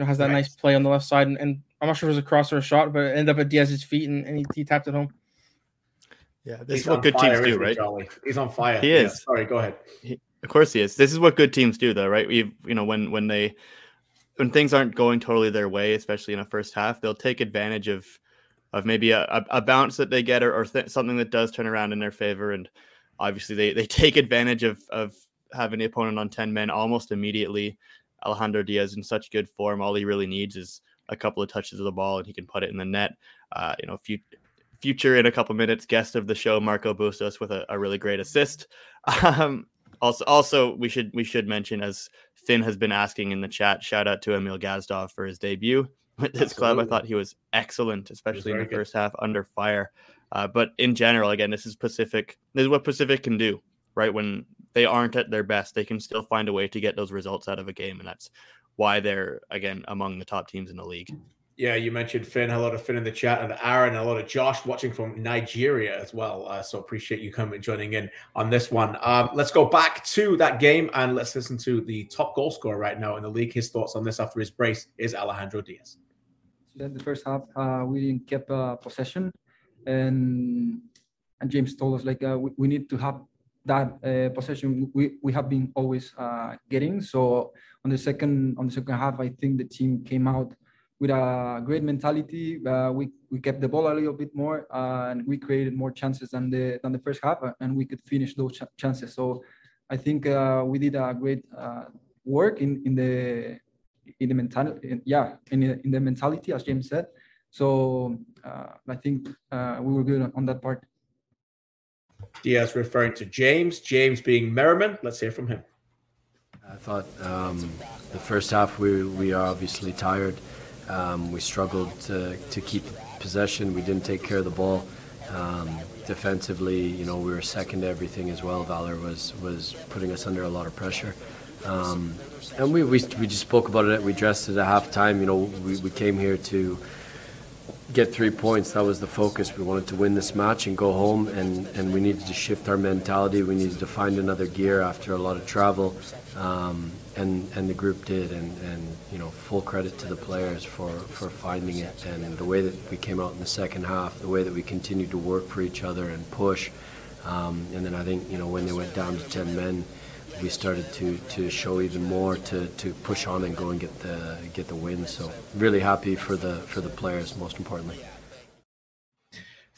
Speaker 11: you know has that nice, nice play on the left side, and, and I'm not sure if it was a cross or a shot, but it ended up at Diaz's feet, and, and he, he tapped it home.
Speaker 3: Yeah, this He's is what good fire, teams do, right?
Speaker 2: Charlie? He's on fire.
Speaker 3: He is. Yeah,
Speaker 2: sorry, go ahead.
Speaker 3: He, of course he is. This is what good teams do, though, right? We, you know, when when they when things aren't going totally their way, especially in a first half, they'll take advantage of of maybe a, a, a bounce that they get or, or th- something that does turn around in their favor, and obviously they they take advantage of of having the opponent on ten men almost immediately. Alejandro Diaz in such good form. All he really needs is a couple of touches of the ball, and he can put it in the net. Uh, you know, few, future in a couple minutes guest of the show, Marco Bustos, with a, a really great assist. (laughs) Um, also, also we should we should mention as Finn has been asking in the chat. Shout out to Emil Gazdov for his debut with this Absolutely. club. I thought he was excellent, especially was in the good. first half under fire. Uh, but in general, again, this is Pacific. This is what Pacific can do, right? When they aren't at their best, they can still find a way to get those results out of a game, and that's why they're again among the top teams in the league.
Speaker 2: Yeah, you mentioned Finn. A lot of Finn in the chat, and Aaron, a lot of Josh watching from Nigeria as well. Uh, so appreciate you coming joining in on this one. Um, let's go back to that game and let's listen to the top goal scorer right now in the league. His thoughts on this after his brace is Alejandro Diaz.
Speaker 14: In the first half, uh, we didn't keep uh, possession, and and James told us like uh, we, we need to have that uh, possession we, we have been always uh, getting. So on the second on the second half, I think the team came out with a great mentality. Uh, we we kept the ball a little bit more uh, and we created more chances than the than the first half, uh, and we could finish those ch- chances. So I think uh, we did a great work in in the in the mentality. Yeah, in the, in the mentality, as James said. So I think we were good on that part.
Speaker 2: Diaz referring to James, James being Merriman. Let's hear from him.
Speaker 15: I thought um, the first half we, we are obviously tired. Um, we struggled to, to keep possession. We didn't take care of the ball. Um, defensively, you know, we were second to everything as well. Valour was, was putting us under a lot of pressure. Um, and we, we, we just spoke about it. We dressed it at halftime. You know, we, we came here to get three points. That was the focus. We wanted to win this match and go home, and, and we needed to shift our mentality. We needed to find another gear after a lot of travel, um, and and the group did. And, and you know, full credit to the players for, for finding it and the way that we came out in the second half, the way that we continued to work for each other and push. Um, and then I think you know when they went down to ten men we started to to show even more to, to push on and go and get the get the win. So really happy for the for the players, most importantly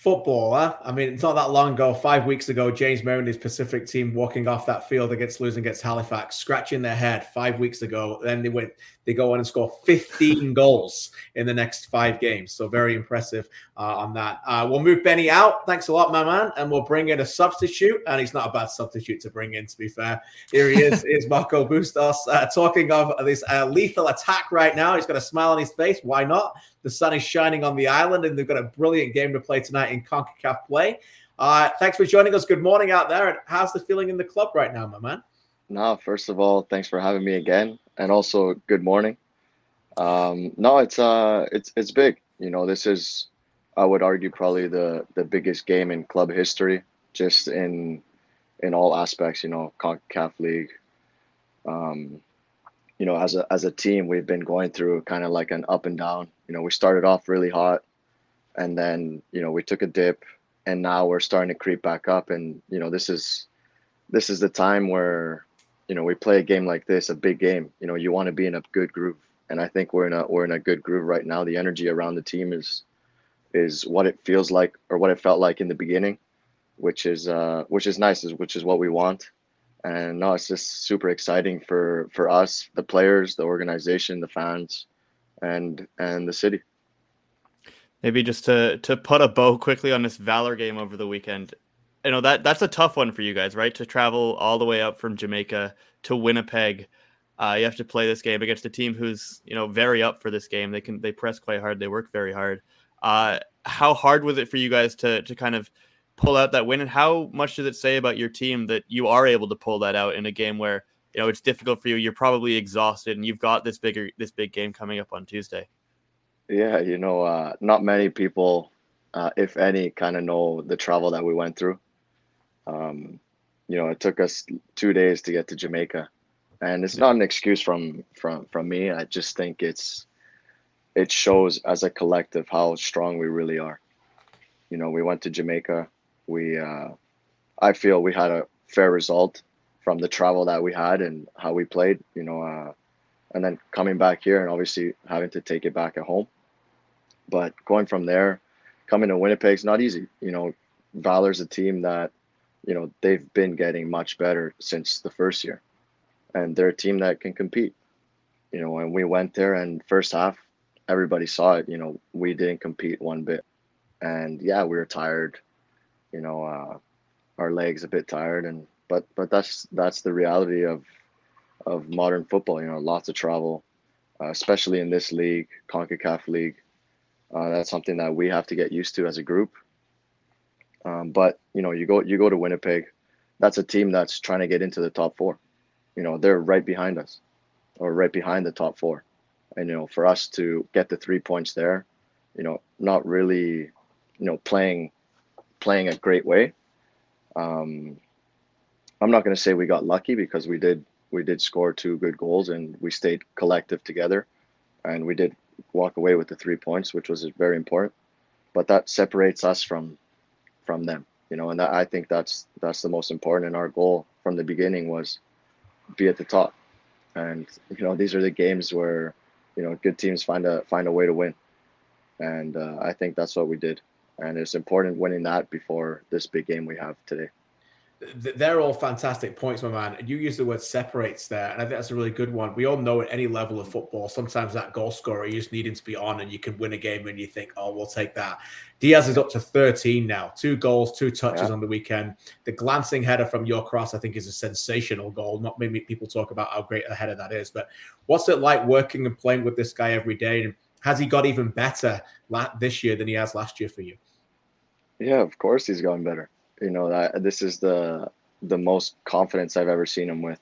Speaker 2: footballer. I mean, it's not that long ago, five weeks ago, James Merriman, his Pacific team, walking off that field against losing against Halifax, scratching their head five weeks ago. Then they went, they go on and score 15 (laughs) goals in the next five games. So very impressive uh, on that. Uh, we'll move Benny out. Thanks a lot, my man. And we'll bring in a substitute. And he's not a bad substitute to bring in, to be fair. Here he is, (laughs) is Marco Bustos, uh, talking of this uh, lethal attack right now. He's got a smile on his face. Why not? The sun is shining on the island, and they've got a brilliant game to play tonight in CONCACAF play. Uh, thanks for joining us. Good morning out there. And how's the feeling in the club right now, my man?
Speaker 16: No, first of all, thanks for having me again, and also good morning. Um, no, it's uh, it's it's big. You know, this is, I would argue, probably the the biggest game in club history, just in in all aspects. You know, Concacaf League. Um, you know, as a as a team, we've been going through kind of like an up and down. You know, we started off really hot, and then you know we took a dip, and now we're starting to creep back up. And you know, this is this is the time where you know we play a game like this, a big game. You know, you want to be in a good groove, and I think we're in a we're in a good groove right now. The energy around the team is is what it feels like or what it felt like in the beginning, which is uh, which is nice, is which is what we want and no, it's just super exciting for for us, the players, the organization, the fans, and and the city.
Speaker 3: Maybe just to to put a bow quickly on this Valour game over the weekend. You know that that's a tough one for you guys, right? To travel all the way up from Jamaica to Winnipeg. Uh, you have to play this game against a team who's you know very up for this game. They can they press quite hard. They work very hard. Uh, how hard was it for you guys to to kind of pull out that win? And how much does it say about your team that you are able to pull that out in a game where you know it's difficult for you. You're probably exhausted, and you've got this bigger this big game coming up on Tuesday.
Speaker 16: Yeah, you know, uh, not many people, uh, if any, kind of know the travel that we went through. Um, you know, it took us two days to get to Jamaica, and it's not an excuse from from from me. I just think it's it shows as a collective how strong we really are. You know, we went to Jamaica. We, uh, I feel we had a fair result from the travel that we had and how we played. You know, uh, and then coming back here and obviously having to take it back at home. But going from there, coming to Winnipeg's not easy. You know, Valour's a team that, you know, they've been getting much better since the first year, and they're a team that can compete. You know, when we went there and first half, everybody saw it. You know, we didn't compete one bit, and yeah, we were tired. You know, uh, our legs a bit tired, and but but that's that's the reality of of modern football. You know, lots of travel, uh, especially in this league, Concacaf league. Uh, that's something that we have to get used to as a group. Um, but you know, you go you go to Winnipeg, that's a team that's trying to get into the top four. You know, they're right behind us, or right behind the top four. And you know, for us to get the three points there, you know, not really, you know, playing playing a great way. Um, I'm not going to say we got lucky because we did we did score two good goals and we stayed collective together, and we did walk away with the three points, which was very important. But that separates us from from them, you know, and that, I think that's that's the most important. And our goal from the beginning was be at the top, and you know these are the games where you know good teams find a find a way to win, and uh, I think that's what we did, and it's important winning that before this big game we have today
Speaker 2: they're all fantastic points, my man. You use the word separates there, and I think that's a really good one. We all know at any level of football, sometimes that goal scorer, you just need him to be on, and you can win a game, and you think, oh, we'll take that. Diaz is up to 13 now, two goals, two touches yeah. on the weekend. The glancing header from your cross, I think, is a sensational goal. Not many people talk about how great a header that is, but what's it like working and playing with this guy every day? And has he got even better this year than he has last year for you?
Speaker 16: Yeah, of course he's gotten better you know that this is the the most confidence I've ever seen him with,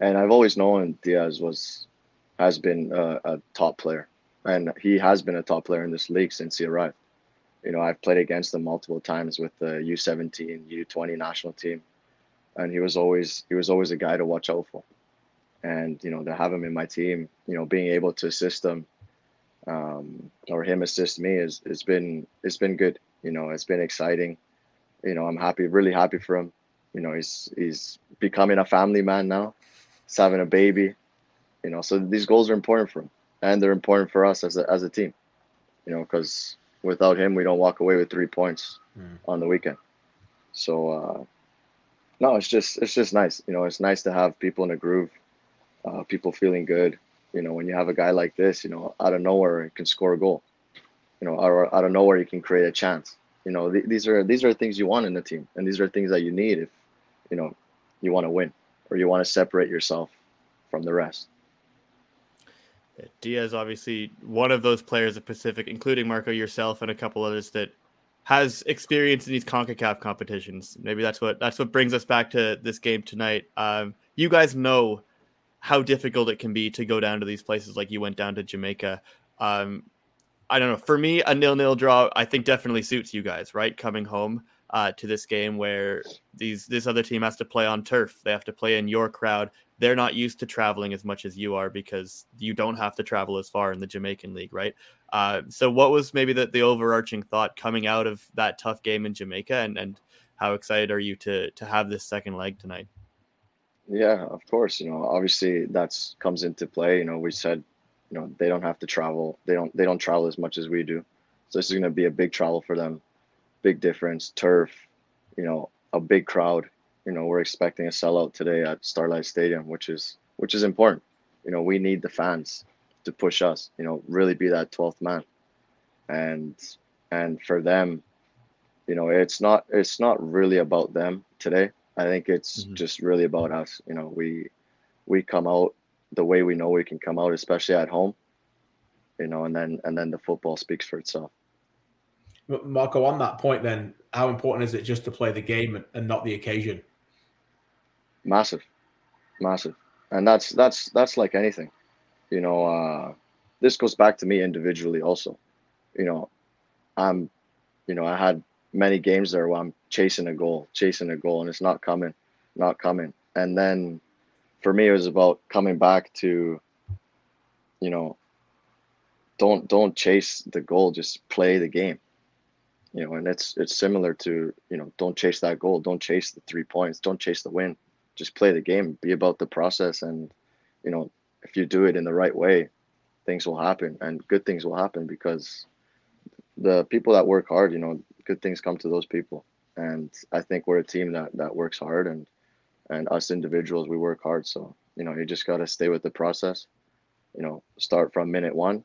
Speaker 16: and I've always known Diaz was has been a, a, top player, and he has been a top player in this league since he arrived. You know, I've played against him multiple times with the U17, U20 national team, and he was always he was always a guy to watch out for. And you know, to have him in my team, you know, being able to assist him, um, or him assist me is it's been it's been good. You know, it's been exciting you know, I'm happy, really happy for him. You know, he's he's becoming a family man now. He's having a baby. You know, so these goals are important for him, and they're important for us as a as a team. You know, because without him, we don't walk away with three points mm. on the weekend. So, uh, no, it's just it's just nice. You know, it's nice to have people in a groove, uh, people feeling good. You know, when you have a guy like this, you know, out of nowhere, he can score a goal. You know, out, out of nowhere, he can create a chance you know th- these are these are things you want in a team and these are things that you need if you know you want to win or you want to separate yourself from the rest
Speaker 3: Diaz obviously one of those players of Pacific including Marco yourself and a couple others that has experience in these CONCACAF competitions. Maybe that's what that's what brings us back to this game tonight. Um, you guys know how difficult it can be to go down to these places like you went down to Jamaica. Um, I don't know. For me, a nil-nil draw, I think definitely suits you guys, right? Coming home uh, to this game where these this other team has to play on turf. They have to play in your crowd. They're not used to traveling as much as you are because you don't have to travel as far in the Jamaican league, right? Uh, so, what was maybe the, the overarching thought coming out of that tough game in Jamaica, and and how excited are you to to have this second leg tonight?
Speaker 16: Yeah, of course. You know, obviously that's comes into play. You know, we said you know they don't have to travel. They don't they don't travel as much as we do. So this is going to be a big travel for them big difference turf you know a big crowd. You know we're expecting a sellout today at starlight stadium which is which is important. You know we need the fans to push us you know really be that 12th man. And and for them you know it's not it's not really about them today. I think it's mm-hmm. just really about us. You know we we come out the way we know we can come out, especially at home, you know, and then and then the football speaks for itself.
Speaker 2: Marco, on that point, then, how important is it just to play the game and not the occasion?
Speaker 16: Massive, massive. and that's that's that's like anything, you know. Uh, this goes back to me individually also, you know. I'm, you know, I had many games there where I'm chasing a goal, chasing a goal, and it's not coming, not coming. And then for me, it was about coming back to, you know, don't don't chase the goal, just play the game. You know, and it's it's similar to you know, don't chase that goal, don't chase the three points, don't chase the win, just play the game, be about the process, and you know, if you do it in the right way, things will happen, and good things will happen because the people that work hard, you know, good things come to those people. And I think we're a team that that works hard, and and us individuals, we work hard. So you know, you just got to stay with the process. You know, start from minute one,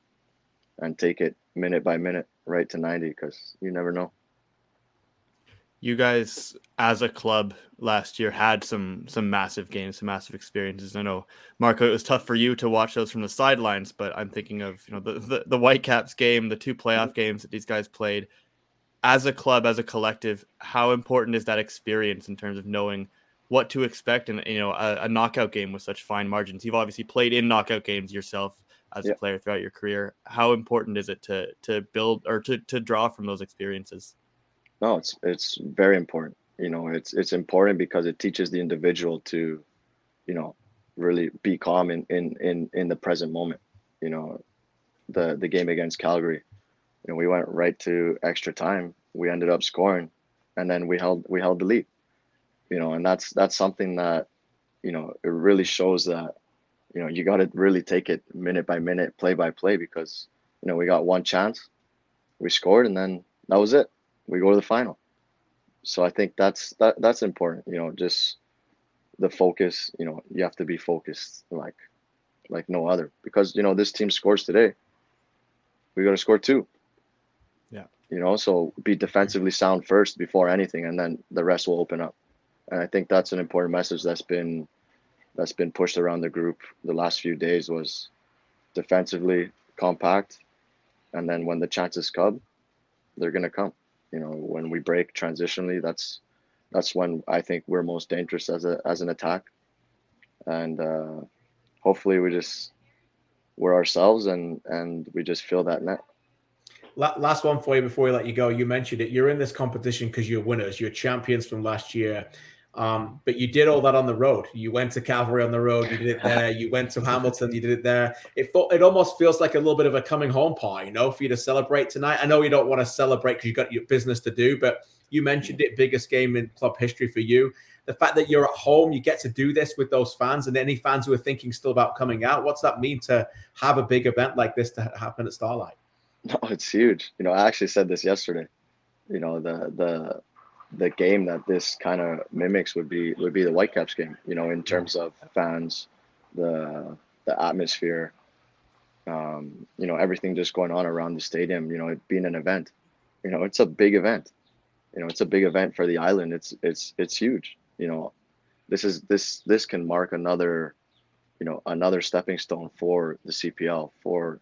Speaker 16: and take it minute by minute right to ninety, because you never know.
Speaker 3: You guys, as a club, last year had some some massive games, some massive experiences. I know, Marco, it was tough for you to watch those from the sidelines, but I'm thinking of you know the the, the Whitecaps game, the two playoff mm-hmm. games that these guys played as a club, as a collective, how important is that experience in terms of knowing what to expect and you know a, a knockout game with such fine margins? You've obviously played in knockout games yourself as yeah. a player throughout your career. How important is it to to build or to to draw from those experiences?
Speaker 16: No, it's it's very important. You know, it's it's important because it teaches the individual to, you know, really be calm in in in, in the present moment. You know, the the game against Calgary, you know, we went right to extra time. We ended up scoring, and then we held we held the lead. You know, and that's that's something that, you know, it really shows that, you know, you got to really take it minute by minute, play by play, because you know we got one chance, we scored, and then that was it. We go to the final. So I think that's that that's important. You know, just the focus. You know, you have to be focused like like no other because you know this team scores today. We got to score two Yeah. you know so be defensively sound first before anything and then the rest will open up and i think that's an important message that's been that's been pushed around the group the last few days was defensively compact and then when the chances come they're going to come you know when we break transitionally that's that's when i think we're most dangerous as a as an attack and uh hopefully we just we're ourselves and and we just feel that net
Speaker 2: last one for you before we let you go. You mentioned it. You're in this competition because you're winners. You're champions from last year. Um, but you did all that on the road. You went to Calgary on the road. You did it (laughs) there. You went to Hamilton. You did it there. It it almost feels like a little bit of a coming home party, you know, for you to celebrate tonight. I know you don't want to celebrate because you got your business to do, but you mentioned it, biggest game in club history for you. The fact that you're at home, you get to do this with those fans, and any fans who are thinking still about coming out. What's that mean to have a big event like this to happen at Starlight? (laughs)
Speaker 16: No, it's huge. You know, I actually said this yesterday. You know, the the the game that this kind of mimics would be would be the Whitecaps game. You know, in terms of fans, the the atmosphere, um, you know, everything just going on around the stadium. You know, it being an event. You know, it's a big event. You know, it's a big event for the island. It's it's it's huge. You know, this is this this can mark another, you know, another stepping stone for the CPL for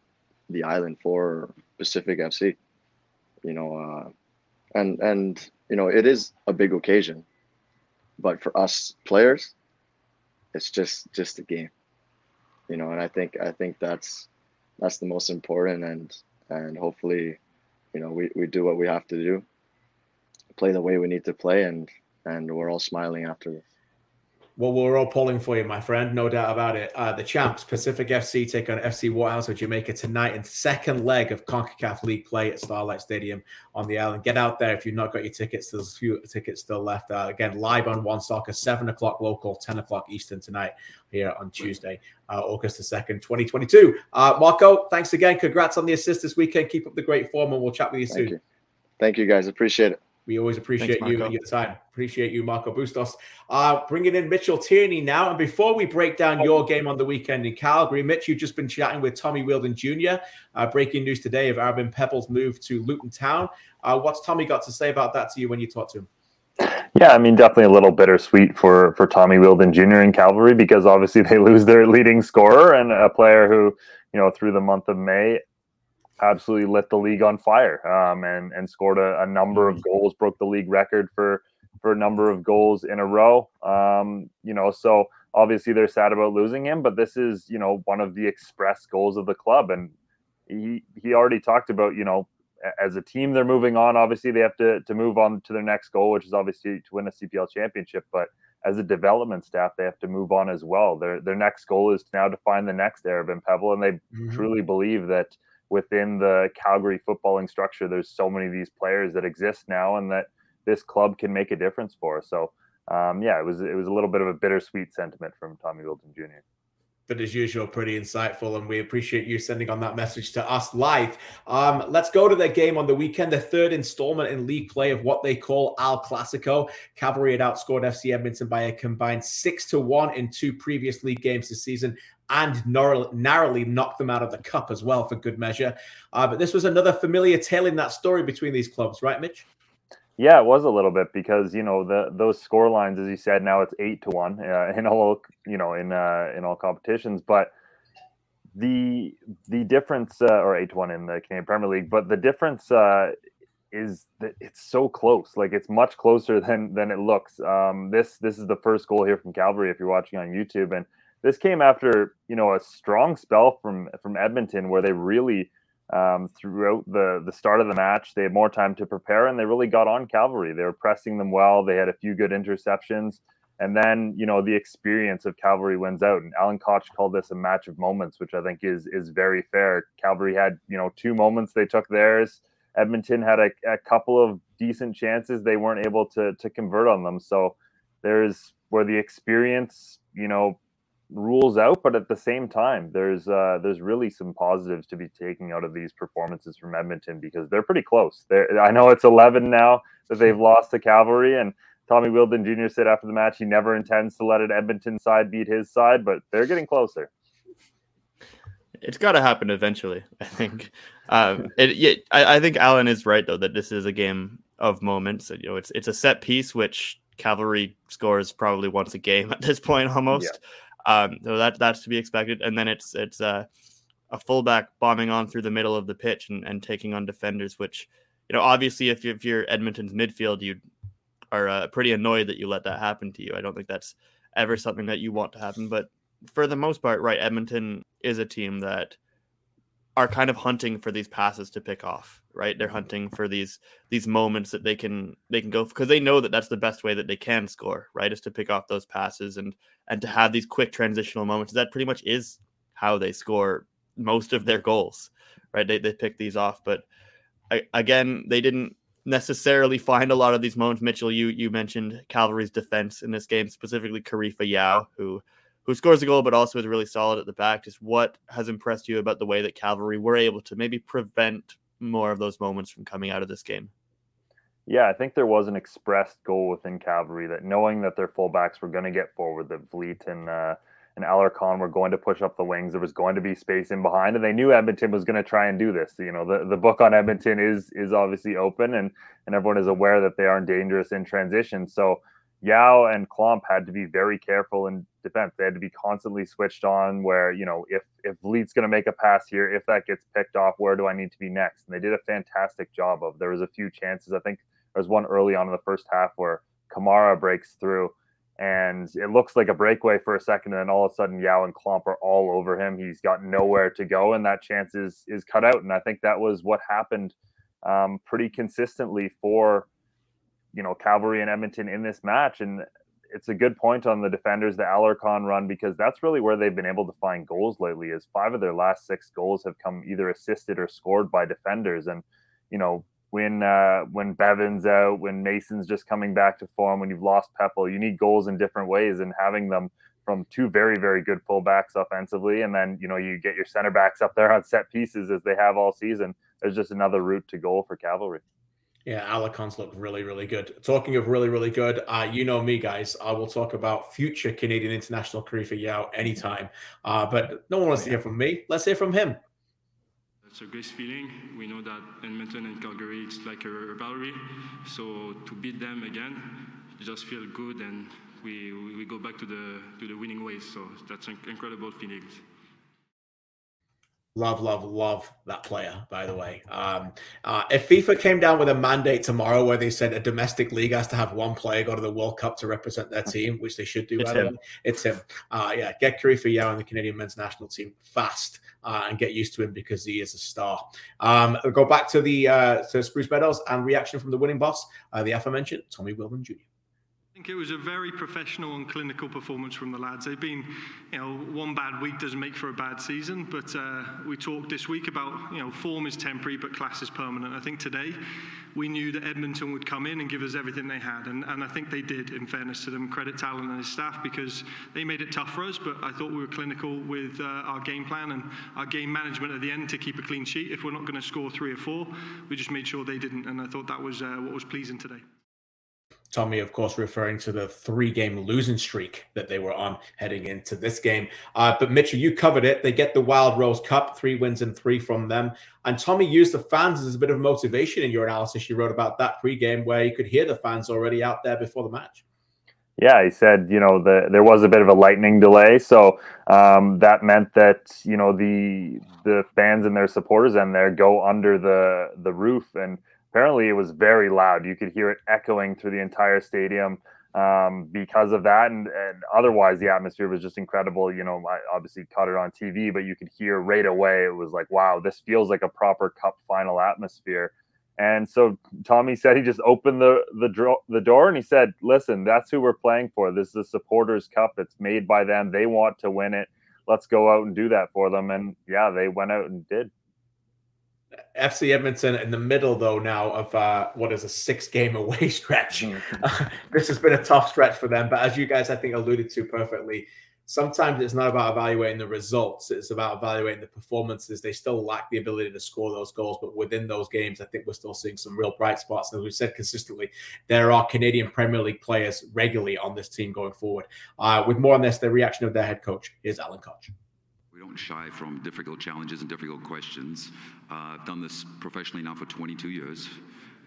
Speaker 16: the island for Pacific FC. You know, uh, and and you know it is a big occasion, but for us players, it's just just a game. You know, and I think I think that's that's the most important, and and hopefully, you know, we, we do what we have to do, play the way we need to play, and and we're all smiling after this.
Speaker 2: Well, we're all pulling for you, my friend. No doubt about it. Uh, the champs, Pacific FC, take on FC Waterhouse of Jamaica tonight in second leg of CONCACAF League play at Starlight Stadium on the island. Get out there if you've not got your tickets. There's a few tickets still left. Uh, again, live on One Soccer, 7 o'clock local, 10 o'clock Eastern tonight here on Tuesday, uh, August the 2nd, 2022. Uh, Marco, thanks again. Congrats on the assist this weekend. Keep up the great form, and we'll chat with you
Speaker 16: Thank
Speaker 2: soon.
Speaker 16: You. Thank you, guys. Appreciate it.
Speaker 2: We always appreciate Thanks, you and your time. Appreciate you, Marco Bustos. Uh, bringing in Mitchell Tierney now. And before we break down your game on the weekend in Calgary, Mitch, you've just been chatting with Tommy Wheeldon Jr. Uh, breaking news today of Aribim Pepple's move to Luton Town. Uh, what's Tommy got to say about that to you when you talk to him?
Speaker 17: Yeah, I mean, definitely a little bittersweet for for Tommy Wheeldon Jr. in Calgary because obviously (laughs) they lose their leading scorer and a player who, you know, through the month of May absolutely lit the league on fire um, and and scored a, a, number of mm-hmm. goals, broke the league record for for a number of goals in a row. Um, you know, so obviously they're sad about losing him, but this is you know one of the express goals of the club, and he he already talked about you know as a team they're moving on. Obviously they have to to move on to their next goal, which is obviously to win a CPL championship, but as a development staff, they have to move on as well. Their their next goal is now to find the next Aribim Pepple, and they mm-hmm. truly believe that within the Calgary footballing structure, there's so many of these players that exist now, and that this club can make a difference for. So, um, yeah, it was it was a little bit of a bittersweet sentiment from Tommy Wheeldon Jr
Speaker 2: but as usual, pretty insightful, and we appreciate you sending on that message to us live. Um, let's go to the game on the weekend, the third installment in league play of what they call Al Clasico. Cavalry had outscored FC Edmonton by a combined six to one in two previous league games this season, and narrowly knocked them out of the cup as well for good measure. Uh, but this was another familiar tale in that story between these clubs, right, Mitch?
Speaker 17: Yeah, it was a little bit because you know the those score lines, as you said, now it's eight to one uh, (laughs) in all you know in uh, in all competitions. But the the difference, uh, or eight to one in the Canadian Premier League, but the difference uh, is that it's so close. Like it's much closer (laughs) than than it looks. Um, this this is the first goal here from Calgary. If you're watching on YouTube, and this came after you know a strong spell from from Edmonton where they really um, throughout the the start of the match. They had more time to prepare, and they really got on Cavalry. They were pressing them well. They had a few good interceptions, and then you know the experience of Cavalry wins out. And Alan Koch called this a match of moments, which I think is is very fair. Cavalry had you know two moments. They took theirs. Edmonton had a, a couple of decent chances. They weren't able to to convert on them. So there's where the experience you know rules out, but at the same time, there's uh, there's really some positives to be taking out of these performances from Edmonton because they're pretty close. They're, I know it's 11 now that they've lost to Cavalry, and Tommy Wheeldon Jr. said after the match he never intends to let an Edmonton side beat his side, but they're getting closer.
Speaker 3: It's got to happen eventually. (laughs) I think. Um, it, yeah, I, I think Alan is right though that this is a game of moments. You know, it's it's a set piece which Cavalry scores probably once a game at this point almost. Yeah. Um, so that that's to be expected. And then it's it's uh, a fullback bombing on through the middle of the pitch and, and taking on defenders, which you know obviously if, you, if you're Edmonton's midfield, you are uh, pretty annoyed that you let that happen to you. I don't think that's ever something that you want to happen. But for the most part, right, Edmonton is a team that are kind of hunting for these passes to pick off right? They're hunting for these these moments that they can they can go because they know that that's the best way that they can score right? Is to pick off those passes and and to have these quick transitional moments. That pretty much is how they score most of their goals right? They, they pick these off but I, again they didn't necessarily find a lot of these moments. Mitchell you you mentioned cavalry's defense in this game specifically Karifa Yao who who scores a goal but also is really solid at the back. Just what has impressed you about the way that Cavalry were able to maybe prevent more of those moments from coming out of this game?
Speaker 17: Yeah, I think there was an expressed goal within Cavalry that knowing that their fullbacks were going to get forward, that Vliet and uh, and Alarcon were going to push up the wings. There was going to be space in behind, and they knew Edmonton was going to try and do this. You know, the, the book on Edmonton is is obviously open, and and everyone is aware that they aren't dangerous in transition. So Yao and Klomp had to be very careful in defense. They had to be constantly switched on. Where you know, if if Vliet's going to make a pass here, if that gets picked off, where do I need to be next? And they did a fantastic job of. There was a few chances. I think there was one early on in the first half where Kamara breaks through, and it looks like a breakaway for a second, and then all of a sudden Yao and Klomp are all over him. He's got nowhere to go, and that chance is is cut out. And I think that was what happened um, pretty consistently for you know Cavalry and Edmonton in this match, and it's a good point on the defenders, the Alarcon run, because that's really where they've been able to find goals lately. Is five of their last six goals have come either assisted or scored by defenders, and you know when uh, when Bevan's out, when Mason's just coming back to form, when you've lost Pepple, you need goals in different ways, and having them from two very very good fullbacks offensively, and then you know you get your center backs up there on set pieces as they have all season. There's just another route to goal for Cavalry.
Speaker 2: Yeah, Alarcons look really, really good. Talking of really, really good, uh, you know me, guys. I will talk about future Canadian international career for Yao anytime. Uh, but no one wants to hear from me. Let's hear from him.
Speaker 18: It's a great feeling. We know that Edmonton and Calgary, it's like a rivalry. So to beat them again, just feel good, and we, we go back to the to the winning ways. So that's an incredible feelings.
Speaker 2: Love, love, love that player, by the way. Um, uh, if FIFA came down with a mandate tomorrow where they said a domestic league has to have one player go to the World Cup to represent their team, which they should do,
Speaker 3: It's
Speaker 2: by the
Speaker 3: him.
Speaker 2: way, it's him. Uh, yeah, get Karifa Yao on the Canadian men's national team fast uh, and get used to him because he is a star. Um, go back to the uh, to Spruce Meadows and reaction from the winning boss, uh, the aforementioned Tommy Wheeldon Jr.
Speaker 19: I think it was a very professional and clinical performance from the lads. They've been, you know, one bad week doesn't make for a bad season, but uh, we talked this week about, you know, form is temporary, but class is permanent. I think today we knew that Edmonton would come in and give us everything they had, and, and I think they did, in fairness to them. Credit Talon and his staff because they made it tough for us, but I thought we were clinical with uh, our game plan and our game management at the end to keep a clean sheet. If we're not going to score three or four, we just made sure they didn't, and I thought that was uh, what was pleasing today.
Speaker 2: Tommy, of course, referring to the three game losing streak that they were on heading into this game. Uh, but Mitchell, you covered it. They get the Wild Rose Cup, three wins and three from them. And Tommy used the fans as a bit of motivation in your analysis. You wrote about that pregame where you could hear the fans already out there before the match.
Speaker 17: Yeah, he said, you know, the, there was a bit of a lightning delay, so um, that meant that you know the the fans and their supporters and there go under the the roof, and apparently it was very loud. You could hear it echoing through the entire stadium um, because of that, and, and otherwise the atmosphere was just incredible. You know, I obviously caught it on TV, but you could hear right away it was like, wow, this feels like a proper Cup final atmosphere. And so Tommy said he just opened the the, dro- the door and he said, "Listen, that's who we're playing for. This is a supporters cup. It's made by them. They want to win it. Let's go out and do that for them." And yeah, they went out and did.
Speaker 2: FC Edmonton in the middle, though, now of uh, what is a six game away (laughs) stretch. (laughs) this has been a tough stretch for them. But as you guys, I think, alluded to perfectly, sometimes it's not about evaluating the results, it's about evaluating the performances. They still lack the ability to score those goals. But within those games, I think we're still seeing some real bright spots. And as we've said consistently, there are Canadian Premier League players regularly on this team going forward. Uh, with more on this, the reaction of their head coach is Alan Koch.
Speaker 20: Don't shy from difficult challenges and difficult questions. Uh, I've done this professionally now for 22 years.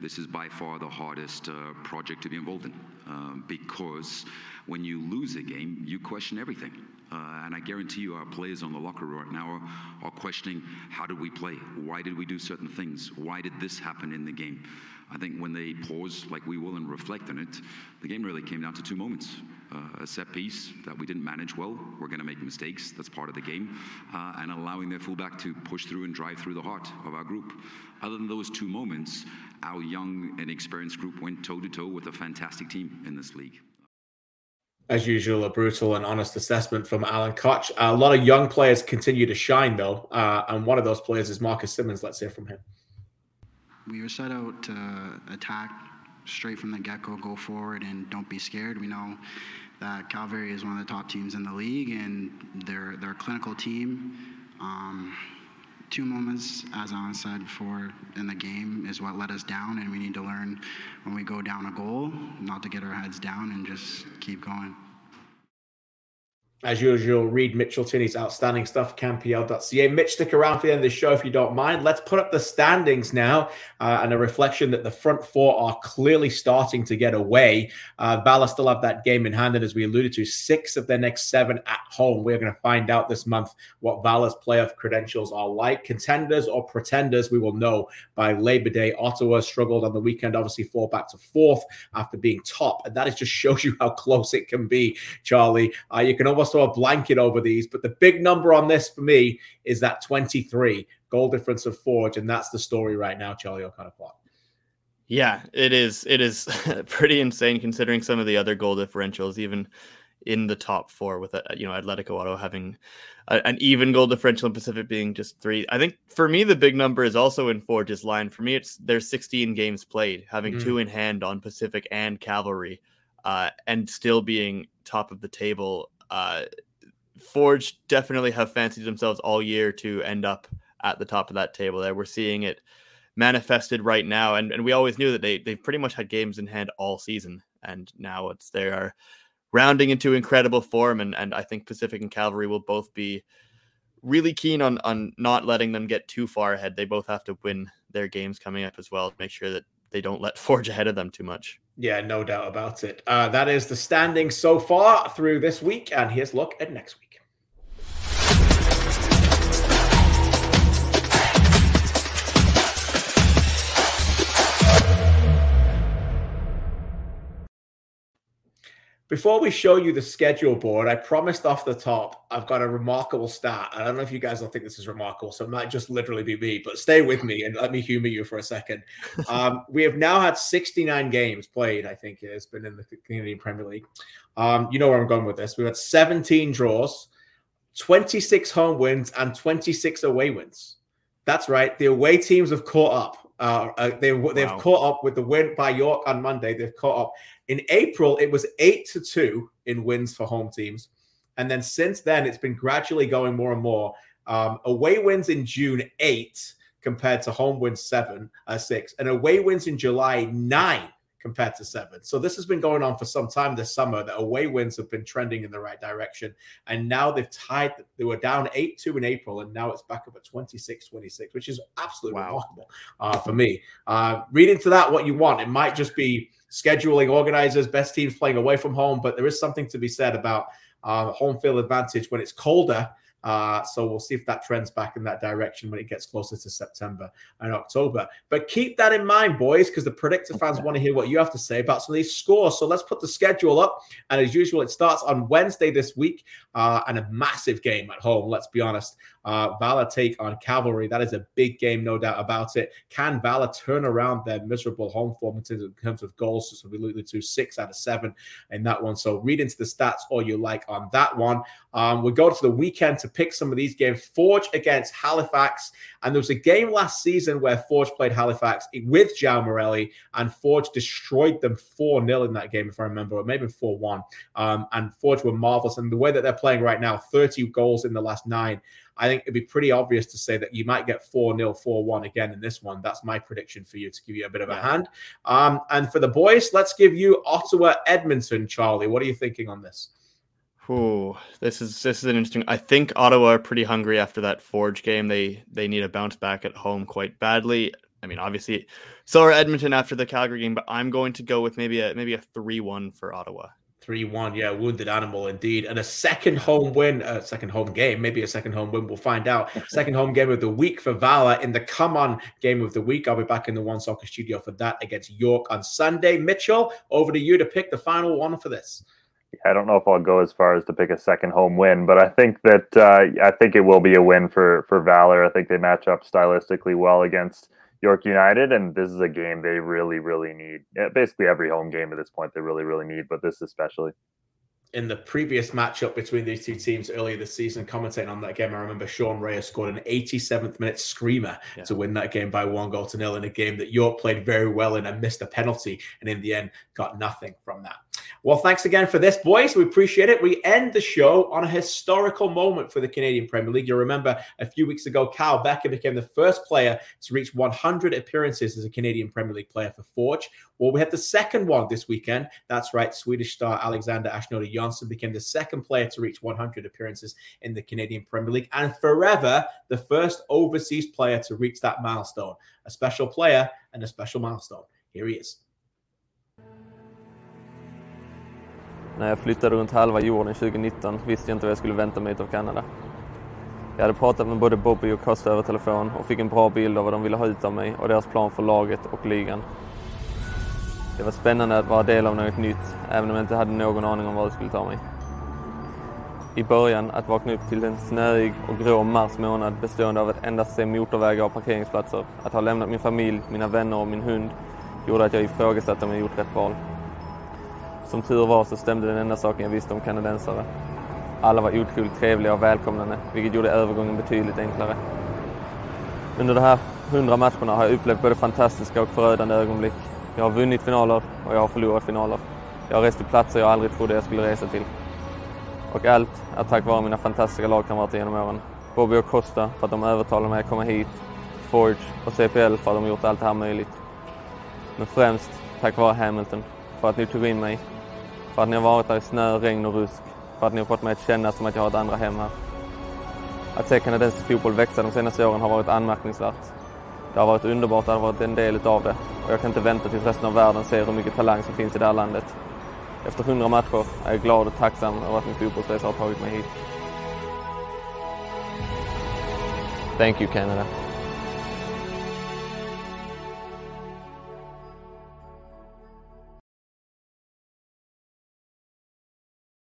Speaker 20: This is by far the hardest uh, project to be involved in um, because when you lose a game, you question everything. Uh, and I guarantee you, our players on the locker room right now are, are questioning how did we play? Why did we do certain things? Why did this happen in the game? I think when they pause, like we will, and reflect on it, the game really came down to two moments. Uh, a set piece that we didn't manage well. We're going to make mistakes. That's part of the game. Uh, and allowing their fullback to push through and drive through the heart of our group. Other than those two moments, our young and experienced group went toe to toe with a fantastic team in this league.
Speaker 2: As usual, a brutal and honest assessment from Alan Koch. A lot of young players continue to shine, though, uh, and one of those players is Marcus Simmons. Let's hear from him.
Speaker 21: We were set out to attack straight from the get go, go forward, and don't be scared. We know that Calvary is one of the top teams in the league, and they're, they're a clinical team. Um, two moments, as Alan said before, in the game is what let us down, and we need to learn when we go down a goal not to get our heads down and just keep going.
Speaker 2: As usual, read Mitchell Tierney's outstanding stuff, CanPL.ca. Mitch, stick around for the end of the show if you don't mind. Let's put up the standings now uh, and a reflection that the front four are clearly starting to get away. Uh, Valour still have that game in hand, and as we alluded to, six of their next seven at home. We're going to find out this month what Valour's playoff credentials are like. Contenders or pretenders, we will know by Labor Day. Ottawa struggled on the weekend, obviously fall back to fourth after being top, and that is just shows you how (laughs) close it can be, Charlie. Uh, you can almost throw a blanket over these, but the big number on this for me is that 23 goal difference of Forge, and that's the story right now, Charlie O'Connor Clark.
Speaker 3: Yeah, it is. It is (laughs) pretty insane considering some of the other goal differentials, even in the top four, with uh, you know Atletico Ottawa having a, an even goal differential and Pacific being just three. I think for me the big number is also in Forge's line. For me, it's there's 16 games played, having
Speaker 2: Mm.
Speaker 3: two in hand on Pacific and Cavalry, uh, and still being top of the table. Uh, Forge definitely have fancied themselves all year to end up at the top of that table. There, we're seeing it manifested right now, and, and we always knew that they they pretty much had games in hand all season, and now it's they are rounding into incredible form, and and I think Pacific and Cavalry will both be really keen on on not letting them get too far ahead. They both have to win their games coming up as well to make sure that they don't let Forge ahead of them too much.
Speaker 2: Yeah, no doubt about it. Uh, that is the standing so far through this week, and here's look at next week. Before we show you the schedule board, I promised off the top I've got a remarkable stat. I don't know if you guys will think this is remarkable, so it might just literally be me, but stay with me and let me humor you for a second. (laughs) Um, we have now had 69 games played, I think it has been in the Canadian Premier League. Um, you know where I'm going with this. We've had 17 draws, 26 home wins, and 26 away wins. That's right. The away teams have caught up. Uh, uh, they, they've wow. caught up with the win by York on Monday. They've caught up. In April, it was eight to two in wins for home teams. And then since then, it's been gradually going more and more. Um, away wins in June, eight compared to home wins, seven, uh, six. And away wins in July, nine compared to seven. So this has been going on for some time this summer. The away wins have been trending in the right direction. And now they've tied, they were down 8 2 in April, and now it's back up at 26 26, which is absolutely wow. remarkable uh, for me. Uh, read into that what you want. It might just be scheduling organizers, best teams playing away from home, but there is something to be said about uh, home field advantage when it's colder uh, so we'll see if that trends back in that direction when it gets closer to September and October. But keep that in mind, boys, because the predictor fans want to hear what you have to say about some of these scores. So let's put the schedule up. And as usual, it starts on Wednesday this week uh, and a massive game at home. Let's be honest. Uh, Valour take on Cavalry. That is a big game, no doubt about it. Can Valour turn around their miserable home form in terms of, in terms of goals? So we alluded to six out of seven in that one. So read into the stats all you like on that one. Um, we go to the weekend to pick some of these games. Forge against Halifax. And there was a game last season where Forge played Halifax with João Morelli, and Forge destroyed them 4 0 in that game, if I remember, or maybe 4 1. Um, and Forge were marvelous. And the way that they're playing right now, 30 goals in the last nine. I think it'd be pretty obvious to say that you might get 4 0, 4 1 again in this one. That's my prediction for you to give you a bit of a hand. Um, and for the boys, let's give you Ottawa Edmonton, Charlie. What are you thinking on this?
Speaker 3: Oh, this is this is an interesting. I think Ottawa are pretty hungry after that Forge game. They they need a bounce back at home quite badly. I mean, obviously, so are Edmonton after the Calgary game, but I'm going to go with maybe a maybe a three one for Ottawa.
Speaker 2: 3 1. Yeah, wounded animal indeed. And a second home win, a second home game, maybe a second home win. We'll find out. (laughs) second home game of the week for Valour in the come on game of the week. I'll be back in the OneSoccer studio for that against York on Sunday. Mitchell, over to you to pick the final one for this.
Speaker 17: I don't know if I'll go as far as to pick a second home win, but I think that uh, I think it will be a win for for Valour. I think they match up stylistically well against York United, and this is a game they really, really need. Basically, every home game at this point they really, really need, but this especially.
Speaker 2: In the previous matchup between these two teams earlier this season, commentating on that game, I remember Sean Rea scored an 87th minute screamer yeah. to win that game by one goal to nil in a game that York played very well in and missed a penalty, and in the end got nothing from that. Well, thanks again for this, boys. We appreciate it. We end the show on a historical moment for the Canadian Premier League. You remember a few weeks ago, Kyle Bekker became the first player to reach 100 appearances as a Canadian Premier League player for Forge. Well, we had the second one this weekend. That's right. Swedish star Alexander Achinioti-Jönsson became the second player to reach 100 appearances in the Canadian Premier League and forever the first overseas player to reach that milestone. A special player and a special milestone. Here he is.
Speaker 22: När jag flyttade runt halva jorden 2019 visste jag inte vad jag skulle vänta mig av Kanada. Jag hade pratat med både Bobby och Costa över telefon och fick en bra bild av vad de ville ha ut av mig och deras plan för laget och ligan. Det var spännande att vara del av något nytt, även om jag inte hade någon aning om vad det skulle ta mig. I början, att vakna upp till en snöig och grå mars månad bestående av att endast se motorvägar och parkeringsplatser, att ha lämnat min familj, mina vänner och min hund, gjorde att jag ifrågasatte om jag gjort rätt val. Som tur var så stämde den enda saken jag visste om kanadensare. Alla var otroligt trevliga och välkomnande, vilket gjorde övergången betydligt enklare. Under de här hundra matcherna har jag upplevt både fantastiska och förödande ögonblick. Jag har vunnit finaler och jag har förlorat finaler. Jag har rest till platser jag aldrig trodde jag skulle resa till. Och allt är tack vare mina fantastiska lagkamrater genom åren. Bobby och Costa för att de övertalade mig att komma hit, Forge och CPL för att de gjort allt det här möjligt. Men främst tack vare Hamilton för att ni tog in mig för att ni har varit där i snö, regn och rusk. För att ni har fått mig att känna som att jag har ett andra hem här. Att se kanadensisk fotboll växa de senaste åren har varit anmärkningsvärt. Det har varit underbart att ha varit en del utav det och jag kan inte vänta tills resten av världen ser hur mycket talang som finns i det här landet. Efter hundra matcher är jag glad och tacksam över att min fotbollsresa har tagit mig hit. Thank you Canada.